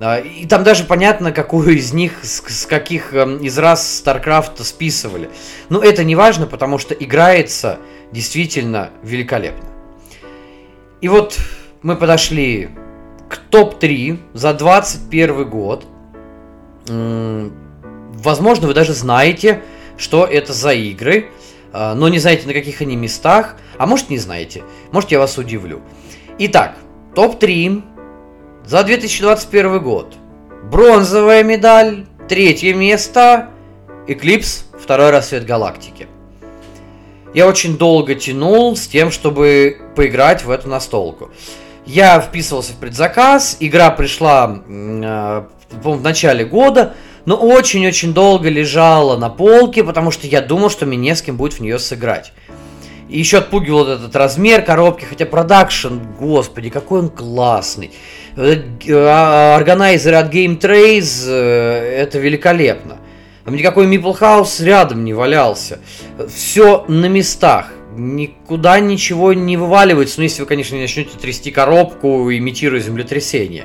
И там даже понятно, какую из них, с, каких эм, из раз StarCraft списывали. Но это не важно, потому что играется действительно великолепно. И вот мы подошли к топ-3 за 21 год. Возможно, вы даже знаете, что это за игры, а, но не знаете, на каких они местах, а может не знаете, может я вас удивлю. Итак, топ-3 за 2021 год. Бронзовая медаль, третье место, Eclipse второй рассвет галактики. Я очень долго тянул с тем, чтобы поиграть в эту настолку. Я вписывался в предзаказ, игра пришла э, в начале года, но очень-очень долго лежала на полке, потому что я думал, что мне не с кем будет в нее сыграть. И еще отпугивал этот размер коробки, хотя продакшн, господи, какой он классный. Органайзер от Game Trace, э, это великолепно. Там никакой Meeple House рядом не валялся. Все на местах. Никуда ничего не вываливается. Ну, если вы, конечно, не начнете трясти коробку, имитируя землетрясение.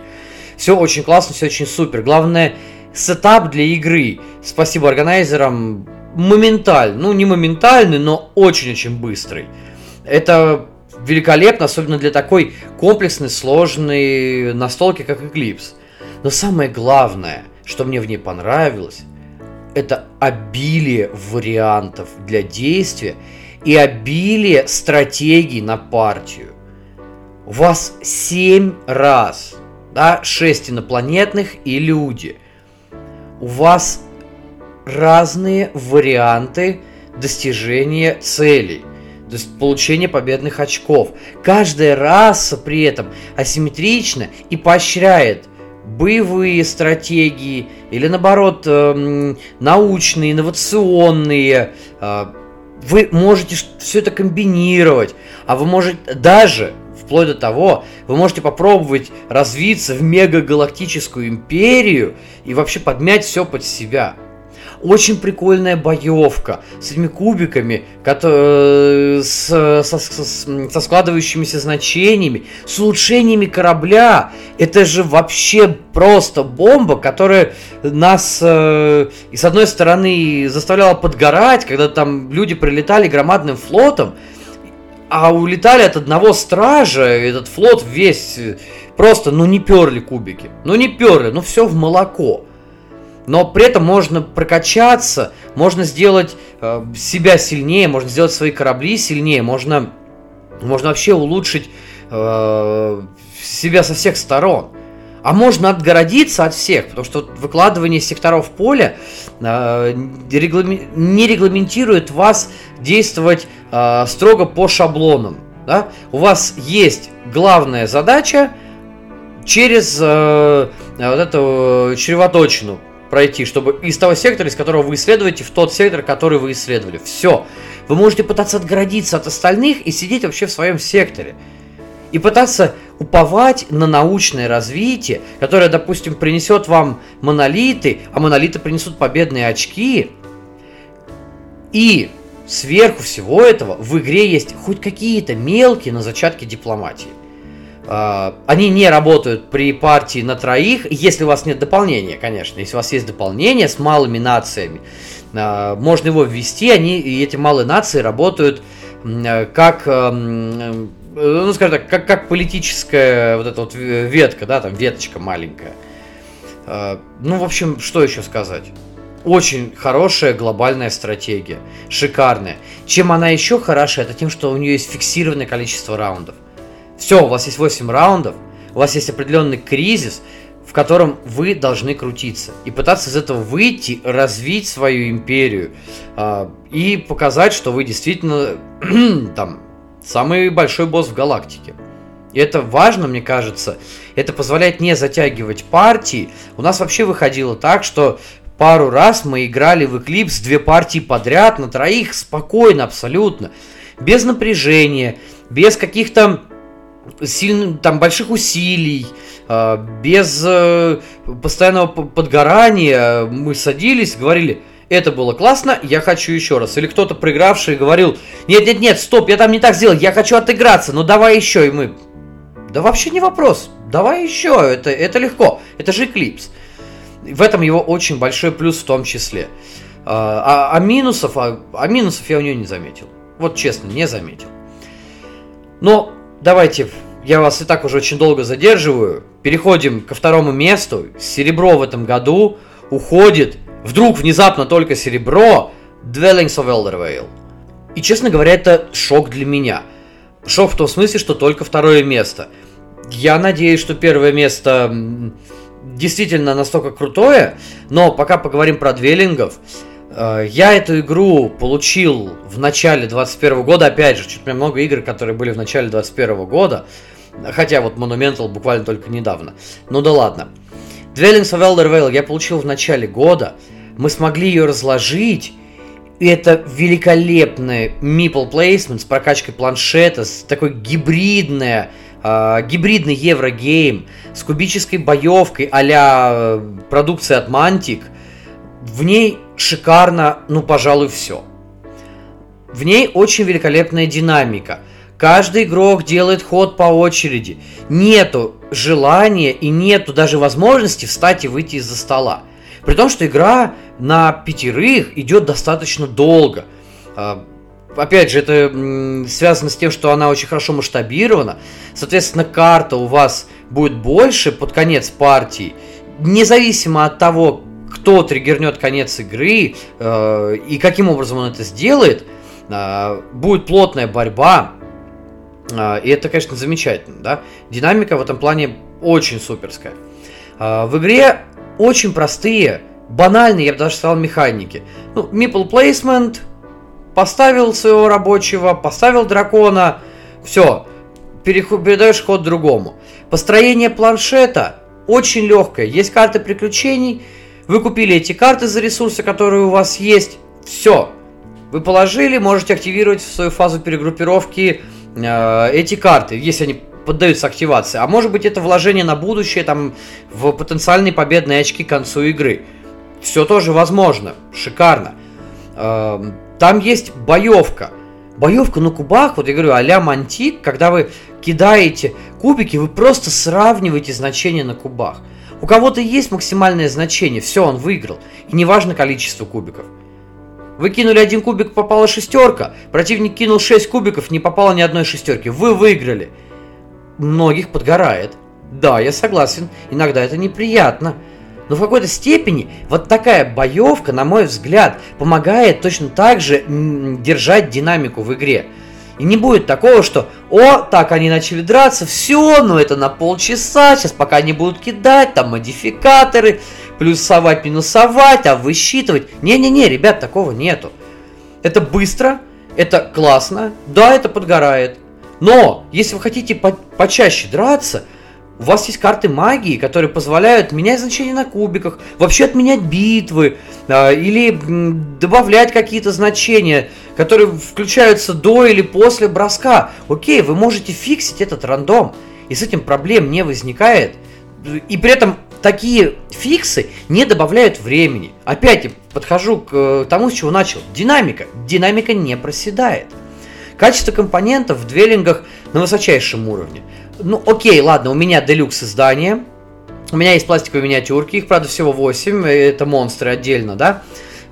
Все очень классно, все очень супер. Главное, сетап для игры. Спасибо органайзерам. Моментально. Ну, не моментальный, но очень-очень быстрый. Это великолепно, особенно для такой комплексной, сложной настолки, как Eclipse. Но самое главное, что мне в ней понравилось, это обилие вариантов для действия и обилие стратегий на партию. У вас 7 раз, да, 6 инопланетных и люди. У вас разные варианты достижения целей то есть получение победных очков. Каждая раса при этом асимметрична и поощряет боевые стратегии или наоборот эм, научные, инновационные. Э, вы можете все это комбинировать, а вы можете даже вплоть до того, вы можете попробовать развиться в мегагалактическую империю и вообще подмять все под себя. Очень прикольная боевка с этими кубиками, которые, с, со, со, со складывающимися значениями, с улучшениями корабля. Это же вообще просто бомба, которая нас э, и с одной стороны заставляла подгорать, когда там люди прилетали громадным флотом, а улетали от одного стража, этот флот весь э, просто, ну не перли кубики, ну не перли, ну все в молоко но при этом можно прокачаться, можно сделать э, себя сильнее, можно сделать свои корабли сильнее, можно, можно вообще улучшить э, себя со всех сторон. А можно отгородиться от всех, потому что выкладывание секторов поля э, не регламентирует вас действовать э, строго по шаблонам. Да? У вас есть главная задача через э, вот эту чревоточину пройти, чтобы из того сектора, из которого вы исследуете, в тот сектор, который вы исследовали. Все. Вы можете пытаться отгородиться от остальных и сидеть вообще в своем секторе. И пытаться уповать на научное развитие, которое, допустим, принесет вам монолиты, а монолиты принесут победные очки. И сверху всего этого в игре есть хоть какие-то мелкие на зачатке дипломатии. А, они не работают при партии на троих, если у вас нет дополнения, конечно. Если у вас есть дополнение с малыми нациями, а, можно его ввести, они, и эти малые нации работают как, ну, скажем так, как, как политическая вот эта вот ветка, да, там веточка маленькая. А, ну, в общем, что еще сказать? Очень хорошая глобальная стратегия, шикарная. Чем она еще хороша, это тем, что у нее есть фиксированное количество раундов. Все, у вас есть 8 раундов, у вас есть определенный кризис, в котором вы должны крутиться и пытаться из этого выйти, развить свою империю э, и показать, что вы действительно там самый большой босс в галактике. И это важно, мне кажется. Это позволяет не затягивать партии. У нас вообще выходило так, что пару раз мы играли в Eclipse две партии подряд на троих спокойно, абсолютно. Без напряжения, без каких-то сильных, там, больших усилий, а, без э, постоянного подгорания мы садились, говорили, это было классно, я хочу еще раз. Или кто-то проигравший говорил, нет, нет, нет, стоп, я там не так сделал, я хочу отыграться, ну давай еще. И мы, да вообще не вопрос, давай еще, это, это легко, это же Eclipse. В этом его очень большой плюс в том числе. А, а, а минусов, а, а минусов я у нее не заметил. Вот честно, не заметил. Но давайте, я вас и так уже очень долго задерживаю. Переходим ко второму месту. Серебро в этом году уходит, вдруг внезапно только серебро, Dwellings of Eldervale. И, честно говоря, это шок для меня. Шок в том смысле, что только второе место. Я надеюсь, что первое место действительно настолько крутое, но пока поговорим про двеллингов, я эту игру получил в начале 21 года, опять же, чуть много игр, которые были в начале 21 года, хотя вот Monumental буквально только недавно. Ну да ладно. Dwellings of Elder Vale я получил в начале года, мы смогли ее разложить, и это великолепный meeple placement с прокачкой планшета, с такой гибридная, э, гибридный еврогейм, с кубической боевкой а-ля э, продукция от Mantic. В ней шикарно, ну, пожалуй, все. В ней очень великолепная динамика. Каждый игрок делает ход по очереди. Нету желания и нету даже возможности встать и выйти из-за стола. При том, что игра на пятерых идет достаточно долго. А, опять же, это связано с тем, что она очень хорошо масштабирована. Соответственно, карта у вас будет больше под конец партии. Независимо от того, кто триггернет конец игры э, и каким образом он это сделает, э, будет плотная борьба. Э, и это, конечно, замечательно. Да? Динамика в этом плане очень суперская. Э, в игре очень простые, банальные, я бы даже сказал, механики. Ну, meeple placement, поставил своего рабочего, поставил дракона, все, передаешь ход другому. Построение планшета очень легкое. Есть карты приключений, вы купили эти карты за ресурсы, которые у вас есть. Все. Вы положили, можете активировать в свою фазу перегруппировки э, эти карты, если они поддаются активации. А может быть это вложение на будущее, там, в потенциальные победные очки к концу игры. Все тоже возможно. Шикарно. Э, там есть боевка. Боевка на кубах, вот я говорю, а-ля мантик, когда вы кидаете кубики, вы просто сравниваете значения на кубах. У кого-то есть максимальное значение, все, он выиграл. И неважно количество кубиков. Вы кинули один кубик, попала шестерка. Противник кинул шесть кубиков, не попало ни одной шестерки. Вы выиграли. Многих подгорает. Да, я согласен. Иногда это неприятно. Но в какой-то степени вот такая боевка, на мой взгляд, помогает точно так же держать динамику в игре. И не будет такого, что «О, так, они начали драться, все, ну это на полчаса, сейчас пока они будут кидать, там модификаторы, плюсовать, минусовать, а высчитывать». Не-не-не, ребят, такого нету. Это быстро, это классно, да, это подгорает. Но, если вы хотите по почаще драться, у вас есть карты магии, которые позволяют менять значения на кубиках, вообще отменять битвы, э, или добавлять какие-то значения, которые включаются до или после броска. Окей, вы можете фиксить этот рандом, и с этим проблем не возникает. И при этом такие фиксы не добавляют времени. Опять подхожу к э, тому, с чего начал. Динамика. Динамика не проседает. Качество компонентов в двеллингах на высочайшем уровне. Ну, окей, ладно, у меня делюкс издание. У меня есть пластиковые миниатюрки, их, правда, всего 8, это монстры отдельно, да.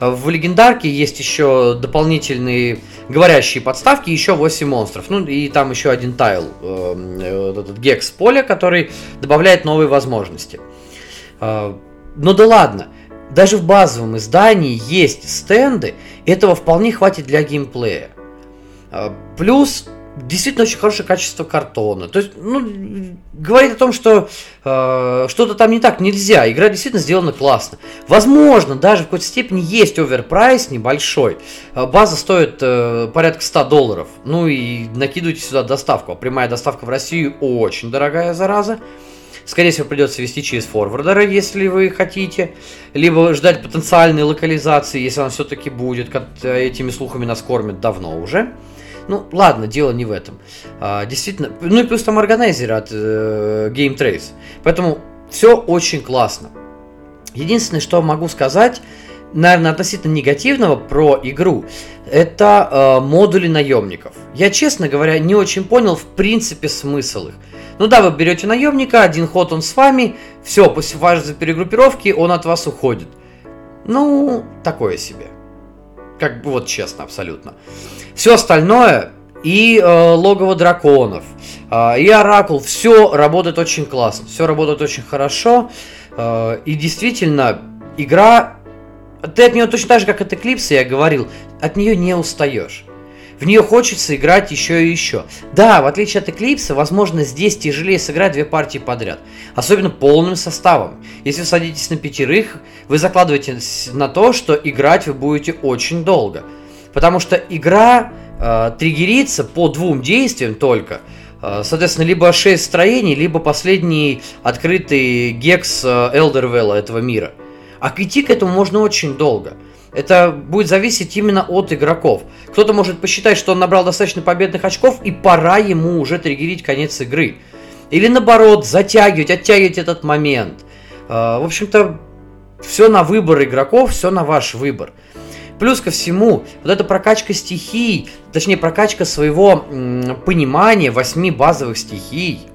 В легендарке есть еще дополнительные говорящие подставки, еще 8 монстров. Ну и там еще один тайл, э, этот гекс поля, который добавляет новые возможности. Э, ну да ладно, даже в базовом издании есть стенды, этого вполне хватит для геймплея. Э, плюс действительно очень хорошее качество картона. То есть, ну, говорит о том, что э, что-то там не так нельзя. Игра действительно сделана классно. Возможно, даже в какой-то степени есть оверпрайс небольшой. Э, база стоит э, порядка 100 долларов. Ну и накидывайте сюда доставку. А прямая доставка в Россию очень дорогая зараза. Скорее всего, придется вести через форвардера, если вы хотите. Либо ждать потенциальной локализации, если она все-таки будет. Этими слухами нас кормят давно уже. Ну, ладно, дело не в этом. А, действительно, ну и плюс там органайзер от э, Game Trace. Поэтому все очень классно. Единственное, что могу сказать, наверное, относительно негативного про игру, это э, модули наемников. Я, честно говоря, не очень понял, в принципе, смысл их. Ну да, вы берете наемника, один ход он с вами, все, после фазы перегруппировки он от вас уходит. Ну, такое себе. Как бы вот честно, абсолютно. Все остальное и э, логово драконов, э, и оракул, все работает очень классно, все работает очень хорошо. Э, и действительно, игра, ты от нее точно так же, как от Эклипса, я говорил, от нее не устаешь. В нее хочется играть еще и еще. Да, в отличие от Эклипса, возможно, здесь тяжелее сыграть две партии подряд. Особенно полным составом. Если вы садитесь на пятерых, вы закладываете на то, что играть вы будете очень долго. Потому что игра э, триггерится по двум действиям только. Э, соответственно, либо 6 строений, либо последний открытый гекс Элдервелла этого мира. А идти к этому можно очень долго. Это будет зависеть именно от игроков. Кто-то может посчитать, что он набрал достаточно победных очков, и пора ему уже триггерить конец игры. Или наоборот, затягивать, оттягивать этот момент. Э, в общем-то, все на выбор игроков, все на ваш выбор. Плюс ко всему, вот эта прокачка стихий, точнее прокачка своего понимания восьми базовых стихий,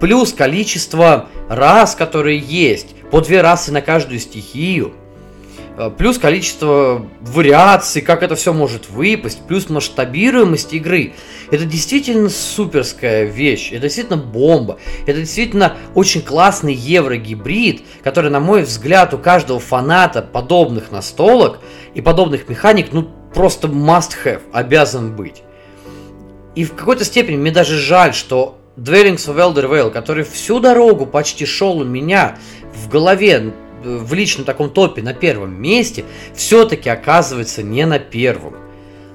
плюс количество рас, которые есть, по две расы на каждую стихию, плюс количество вариаций, как это все может выпасть, плюс масштабируемость игры. Это действительно суперская вещь, это действительно бомба, это действительно очень классный еврогибрид, который, на мой взгляд, у каждого фаната подобных настолок – и подобных механик, ну, просто must have, обязан быть. И в какой-то степени мне даже жаль, что Dwellings of Elder Vale, который всю дорогу почти шел у меня в голове, в личном таком топе на первом месте, все-таки оказывается не на первом.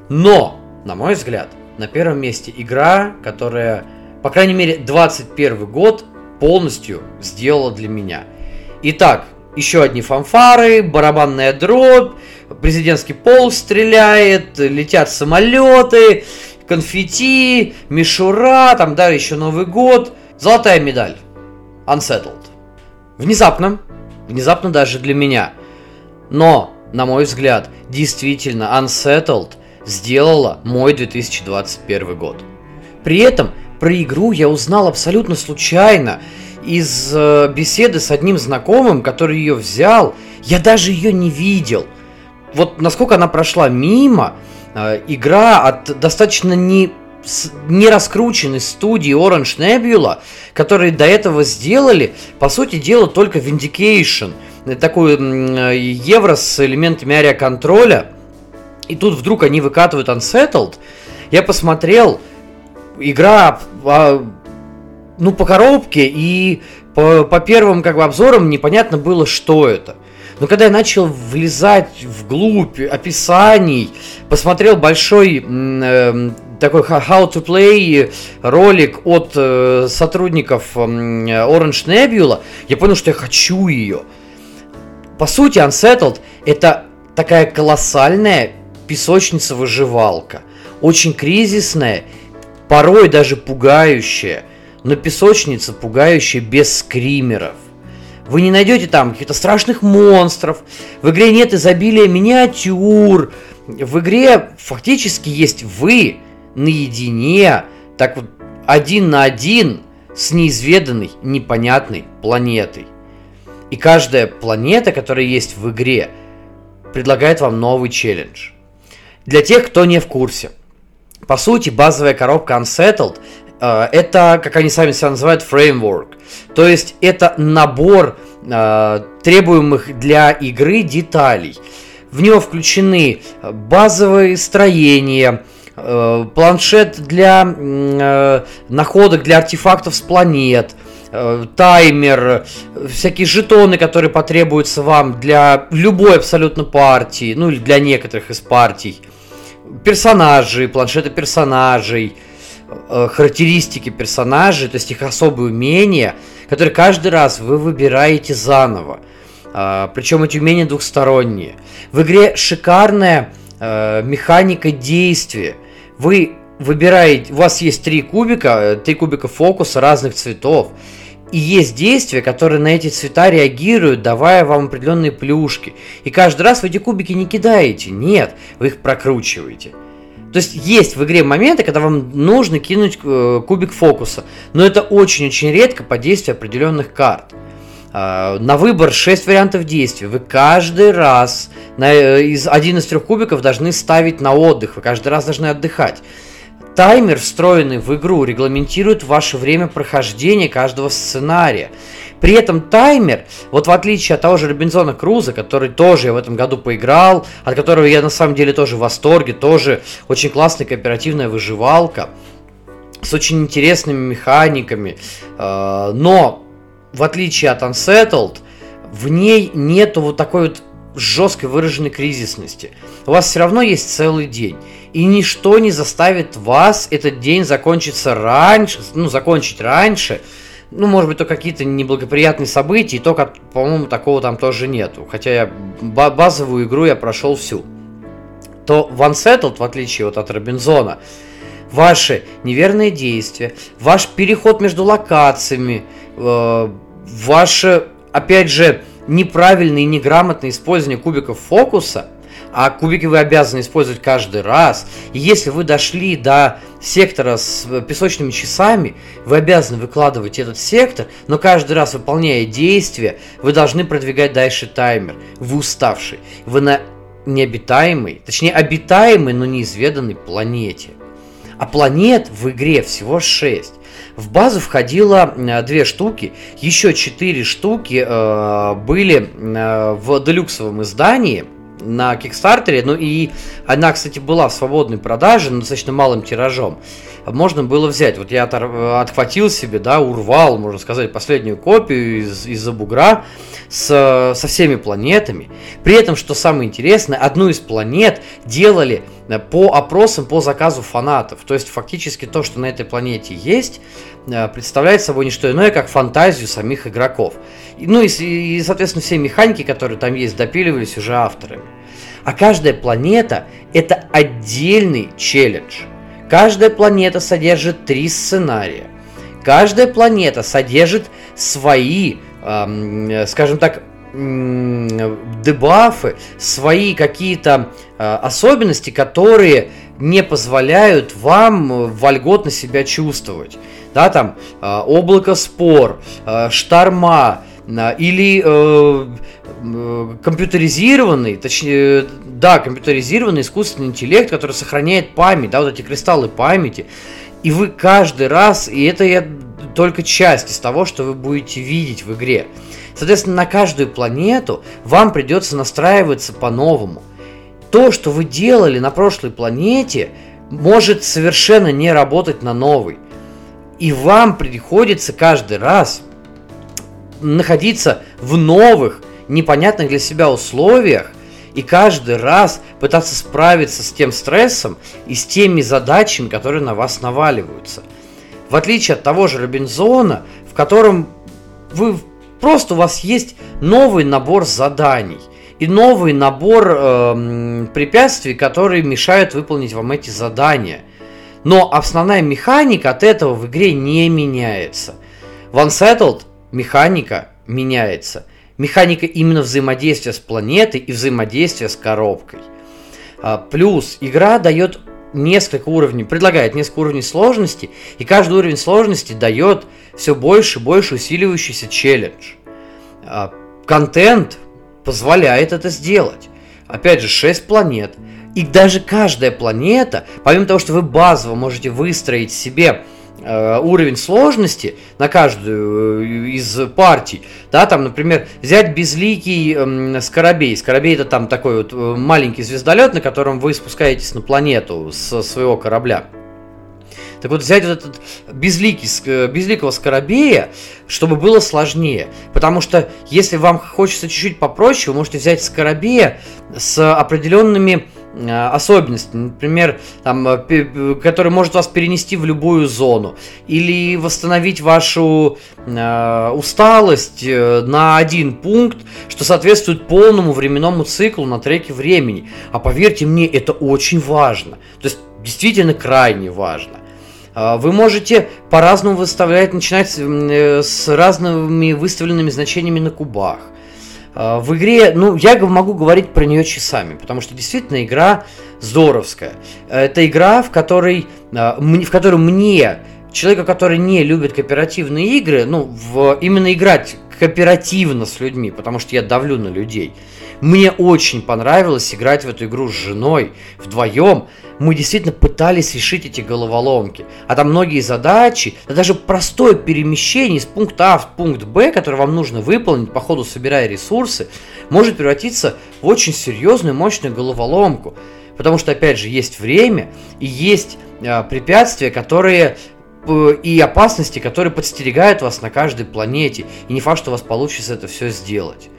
Но, на мой взгляд, на первом месте игра, которая, по крайней мере, 21 год полностью сделала для меня. Итак, еще одни фанфары, барабанная дробь, президентский пол стреляет, летят самолеты, конфетти, мишура, там, да, еще Новый год. Золотая медаль. Unsettled. Внезапно, внезапно даже для меня. Но, на мой взгляд, действительно Unsettled сделала мой 2021 год. При этом про игру я узнал абсолютно случайно из э, беседы с одним знакомым, который ее взял. Я даже ее не видел – вот насколько она прошла мимо, э, игра от достаточно не не раскрученной студии Orange Nebula, которые до этого сделали, по сути дела, только Vindication, такую евро с элементами ариоконтроля, и тут вдруг они выкатывают Unsettled, я посмотрел, игра а, ну, по коробке, и по, по первым как бы обзорам непонятно было, что это – но когда я начал влезать вглубь описаний, посмотрел большой э, такой How to Play ролик от э, сотрудников э, Orange Nebula, я понял, что я хочу ее. По сути, Unsettled это такая колоссальная песочница-выживалка. Очень кризисная, порой даже пугающая, но песочница пугающая без скримеров. Вы не найдете там каких-то страшных монстров. В игре нет изобилия миниатюр. В игре фактически есть вы наедине, так вот один на один с неизведанной, непонятной планетой. И каждая планета, которая есть в игре, предлагает вам новый челлендж. Для тех, кто не в курсе. По сути, базовая коробка Unsettled э, это, как они сами себя называют, фреймворк. То есть это набор э, требуемых для игры деталей. В него включены базовые строения, э, планшет для э, находок, для артефактов с планет, э, таймер, всякие жетоны, которые потребуются вам для любой абсолютно партии, ну или для некоторых из партий, персонажи, планшеты персонажей, э, характеристики персонажей, то есть их особые умения – который каждый раз вы выбираете заново. Причем эти умения двухсторонние. В игре шикарная механика действия. Вы выбираете, у вас есть три кубика, три кубика фокуса разных цветов. И есть действия, которые на эти цвета реагируют, давая вам определенные плюшки. И каждый раз вы эти кубики не кидаете. Нет, вы их прокручиваете. То есть есть в игре моменты, когда вам нужно кинуть э, кубик фокуса, но это очень-очень редко по действию определенных карт. А, на выбор 6 вариантов действий. Вы каждый раз на, э, из один из трех кубиков должны ставить на отдых. Вы каждый раз должны отдыхать. таймер, встроенный в игру, регламентирует ваше время прохождения каждого сценария. При этом таймер, вот в отличие от того же Робинзона Круза, который тоже я в этом году поиграл, от которого я на самом деле тоже в восторге, тоже очень классная кооперативная выживалка, с очень интересными механиками, э, но в отличие от Unsettled, в ней нету вот такой вот жесткой выраженной кризисности. У вас все равно есть целый день. И ничто не заставит вас этот день закончиться раньше, ну, закончить раньше, ну, может быть, то какие-то неблагоприятные события, и только, по-моему, такого там тоже нету. Хотя я базовую игру я прошел всю. То в Unsettled, в отличие вот от Робинзона, ваши неверные действия, ваш переход между локациями, э, ваше, опять же, неправильное и неграмотное использование кубиков фокуса – а кубики вы обязаны использовать каждый раз. И если вы дошли до сектора с песочными часами, вы обязаны выкладывать этот сектор, но каждый раз выполняя действие, вы должны продвигать дальше таймер. Вы уставший. Вы на необитаемой, точнее обитаемой, но неизведанной планете. А планет в игре всего 6. В базу входило э, две штуки, еще четыре штуки э, были э, в делюксовом издании – на Кикстартере. Ну и она, кстати, была в свободной продаже, но достаточно малым тиражом. Можно было взять. Вот я отхватил себе, да, урвал, можно сказать, последнюю копию из, из-за бугра с, со всеми планетами. При этом, что самое интересное, одну из планет делали по опросам по заказу фанатов. То есть фактически то, что на этой планете есть, э, представляет собой не что иное, как фантазию самих игроков. Ну и, и, соответственно, все механики, которые там есть, допиливались уже авторами. А каждая планета – это отдельный челлендж. Каждая планета содержит три сценария. Каждая планета содержит свои, э, скажем так, дебафы, свои какие-то э, особенности, которые не позволяют вам вольготно себя чувствовать. Да, там э, облако спор, э, шторма, или э, э, компьютеризированный, точнее, да, компьютеризированный искусственный интеллект, который сохраняет память, да, вот эти кристаллы памяти, и вы каждый раз, и это я только часть из того, что вы будете видеть в игре. Соответственно, на каждую планету вам придется настраиваться по-новому. То, что вы делали на прошлой планете, может совершенно не работать на новой. И вам приходится каждый раз находиться в новых, непонятных для себя условиях и каждый раз пытаться справиться с тем стрессом и с теми задачами, которые на вас наваливаются. В отличие от того же Робинзона, в котором вы просто у вас есть новый набор заданий и новый набор э, препятствий, которые мешают выполнить вам эти задания. Но основная механика от этого в игре не меняется. В Unsettled механика меняется. Механика именно взаимодействия с планетой и взаимодействия с коробкой. А, плюс игра дает несколько уровней, предлагает несколько уровней сложности, и каждый уровень сложности дает все больше и больше усиливающийся челлендж. А, контент позволяет это сделать. Опять же, 6 планет. И даже каждая планета, помимо того, что вы базово можете выстроить себе Э, уровень сложности на каждую э, из партий, да, там, например, взять безликий э, Скоробей. Скоробей это там такой вот э, маленький звездолет, на котором вы спускаетесь на планету со своего корабля. Так вот, взять вот этот безликий, безликого скоробея, чтобы было сложнее. Потому что если вам хочется чуть-чуть попроще, вы можете взять скоробея с определенными Э, особенности, например, там, э, который может вас перенести в любую зону, или восстановить вашу э, усталость э, на один пункт, что соответствует полному временному циклу на треке времени. А поверьте мне, это очень важно. То есть действительно крайне важно. Вы можете по-разному выставлять, начинать с разными выставленными значениями на кубах. А, в игре, ну, я могу говорить про нее часами, потому что действительно игра здоровская. Это игра, в которой, а, в которой мне, человека, который не любит кооперативные игры, ну, в, именно играть кооперативно с людьми, потому что я давлю на людей. Мне очень понравилось играть в эту игру с женой вдвоем. Мы действительно пытались решить эти головоломки. А там многие задачи, да даже простое перемещение из пункта А в пункт Б, который вам нужно выполнить, по ходу собирая ресурсы, может превратиться в очень серьезную мощную головоломку. Потому что, опять же, есть время и есть э, препятствия, которые и опасности, которые подстерегают вас на каждой планете. И не факт, что у вас получится это все сделать.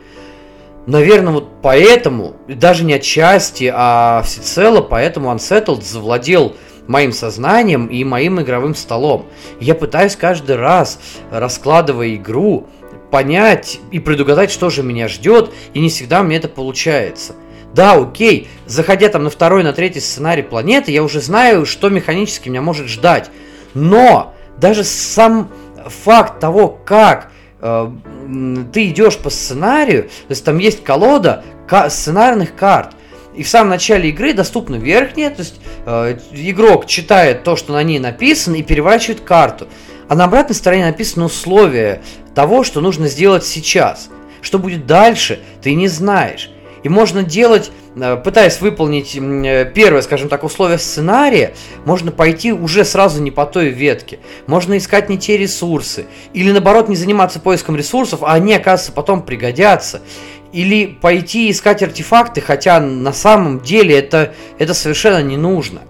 Наверное, вот поэтому, даже не отчасти, а всецело, поэтому Unsettled завладел моим сознанием и моим игровым столом. Я пытаюсь каждый раз, раскладывая игру, понять и предугадать, что же меня ждет, и не всегда мне это получается. Да, окей, заходя там на второй, на третий сценарий планеты, я уже знаю, что механически меня может ждать. Но даже сам факт того, как ты идешь по сценарию, то есть там есть колода сценарных карт, и в самом начале игры доступна верхняя, то есть э, игрок читает то, что на ней написано, и переворачивает карту. А на обратной стороне написано условие того, что нужно сделать сейчас. Что будет дальше, ты не знаешь. И можно делать, э, пытаясь выполнить э, первое, скажем так, условие сценария, можно пойти уже сразу не по той ветке. Можно искать не те ресурсы. Или наоборот не заниматься поиском ресурсов, а они, оказывается, потом пригодятся. Или пойти искать артефакты, хотя на самом деле это, это совершенно не нужно.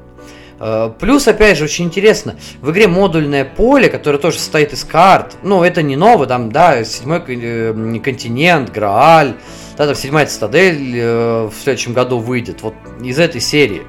Э, плюс, опять же, очень интересно, в игре модульное поле, которое тоже состоит из карт, ну, это не ново, там, да, седьмой континент, Грааль, да, там седьмая цитадель э, в следующем году выйдет, вот из этой серии.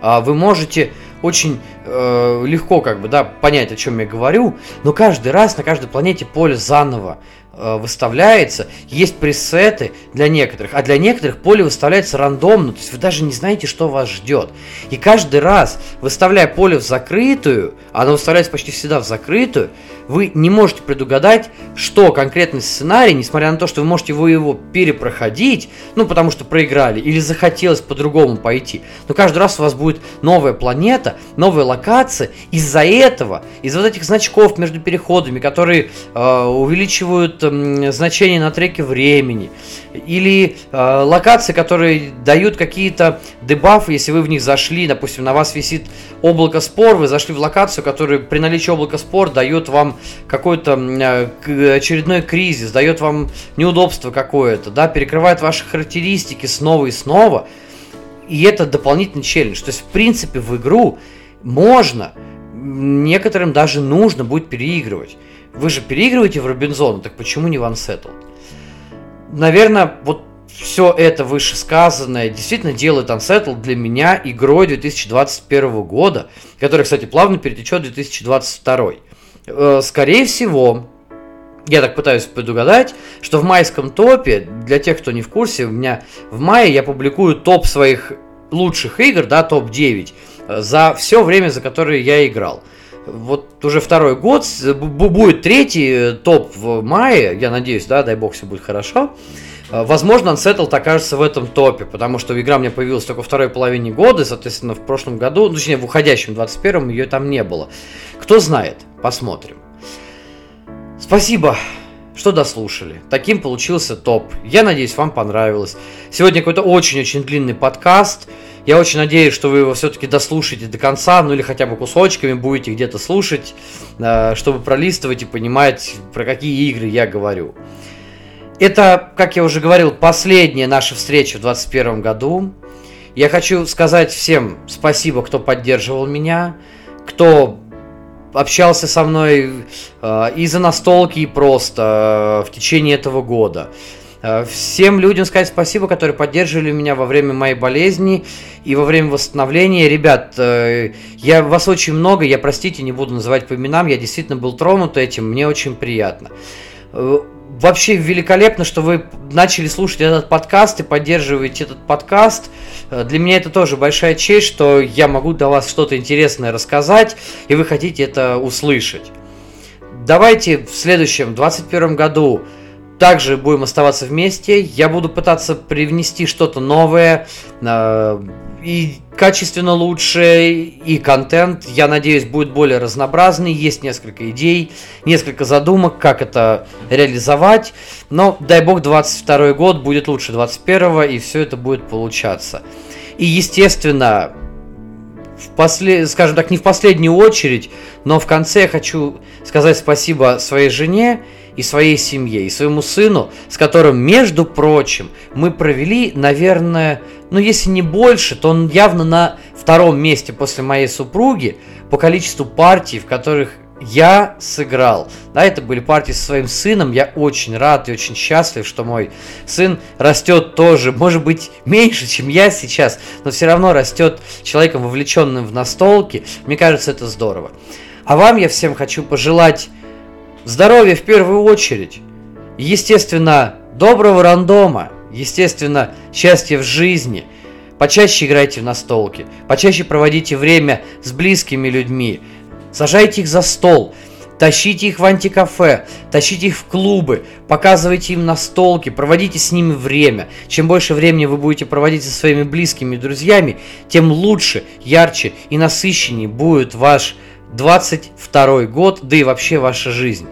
А вы можете очень э, легко как бы, да, понять, о чем я говорю, но каждый раз на каждой планете поле заново выставляется, есть пресеты для некоторых, а для некоторых поле выставляется рандомно, то есть вы даже не знаете, что вас ждет. И каждый раз, выставляя поле в закрытую, оно выставляется почти всегда в закрытую, вы не можете предугадать, что конкретный сценарий, несмотря на то, что вы можете его, его перепроходить, ну, потому что проиграли, или захотелось по-другому пойти. Но каждый раз у вас будет новая планета, новая локация. Из-за этого, из-за вот этих значков между переходами, которые э, увеличивают э, значение на треке времени, или э, локации, которые дают какие-то дебафы, если вы в них зашли, допустим, на вас висит облако спор, вы зашли в локацию, которая при наличии облака спор дает вам какой-то э, очередной кризис, дает вам неудобство какое-то, да, перекрывает ваши характеристики снова и снова, и это дополнительный челлендж. То есть, в принципе, в игру можно, некоторым даже нужно будет переигрывать. Вы же переигрываете в Робинзон, так почему не в Unsettled? наверное, вот все это вышесказанное действительно делает Unsettled для меня игрой 2021 года, которая, кстати, плавно перетечет в 2022. Э, скорее всего, я так пытаюсь предугадать, что в майском топе, для тех, кто не в курсе, у меня в мае я публикую топ своих лучших игр, да, топ-9, э, за все время, за которое я играл. Вот уже второй год, будет третий э, топ в мае, я надеюсь, да, дай бог, все будет хорошо. Э, возможно, Unsettled окажется в этом топе, потому что игра меня появилась только во второй половине года, соответственно, в прошлом году, ну, точнее, в уходящем 21-м ее там не было. Кто знает, посмотрим. Спасибо, что дослушали. Таким получился топ. Я надеюсь, вам понравилось. Сегодня какой-то очень-очень длинный подкаст. Я очень надеюсь, что вы его все-таки дослушаете до конца, ну или хотя бы кусочками будете где-то слушать, э, чтобы пролистывать и понимать, про какие игры я говорю. Это, как я уже говорил, последняя наша встреча в 2021 году. Я хочу сказать всем спасибо, кто поддерживал меня, кто общался со мной э, и за настолки, и просто э, в течение этого года. Э, всем людям сказать спасибо, которые поддерживали меня во время моей болезни и во время восстановления. Ребят, э, я вас очень много, я, простите, не буду называть по именам, я действительно был тронут этим, мне очень приятно. Э, вообще великолепно, что вы начали слушать этот подкаст и поддерживаете этот подкаст. Для меня это тоже большая честь, что я могу для вас что-то интересное рассказать, и вы хотите это услышать. Давайте в следующем, 2021 году также будем оставаться вместе. Я буду пытаться привнести что-то новое, э, и качественно лучше, и контент, я надеюсь, будет более разнообразный. Есть несколько идей, несколько задумок, как это реализовать. Но, дай бог, 22 год будет лучше 21 и все это будет получаться. И, естественно, в после, скажем так, не в последнюю очередь, но в конце я хочу сказать спасибо своей жене и своей семье, и своему сыну, с которым, между прочим, мы провели, наверное, ну если не больше, то он явно на втором месте после моей супруги по количеству партий, в которых я сыграл. Да, это были партии со своим сыном. Я очень рад и очень счастлив, что мой сын растет тоже, может быть, меньше, чем я сейчас, но все равно растет человеком, вовлеченным в настолки. Мне кажется, это здорово. А вам я всем хочу пожелать здоровья в первую очередь. Естественно, доброго рандома. Естественно, счастья в жизни. Почаще играйте в настолки. Почаще проводите время с близкими людьми. Сажайте их за стол. Тащите их в антикафе, тащите их в клубы, показывайте им настолки, проводите с ними время. Чем больше времени вы будете проводить со своими близкими друзьями, тем лучше, ярче и насыщеннее будет ваш 22 год, да и вообще ваша жизнь.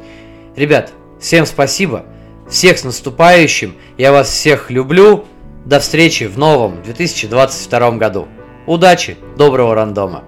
Ребят, всем спасибо, всех с наступающим, я вас всех люблю, до встречи в новом 2022 году. Удачи, доброго рандома!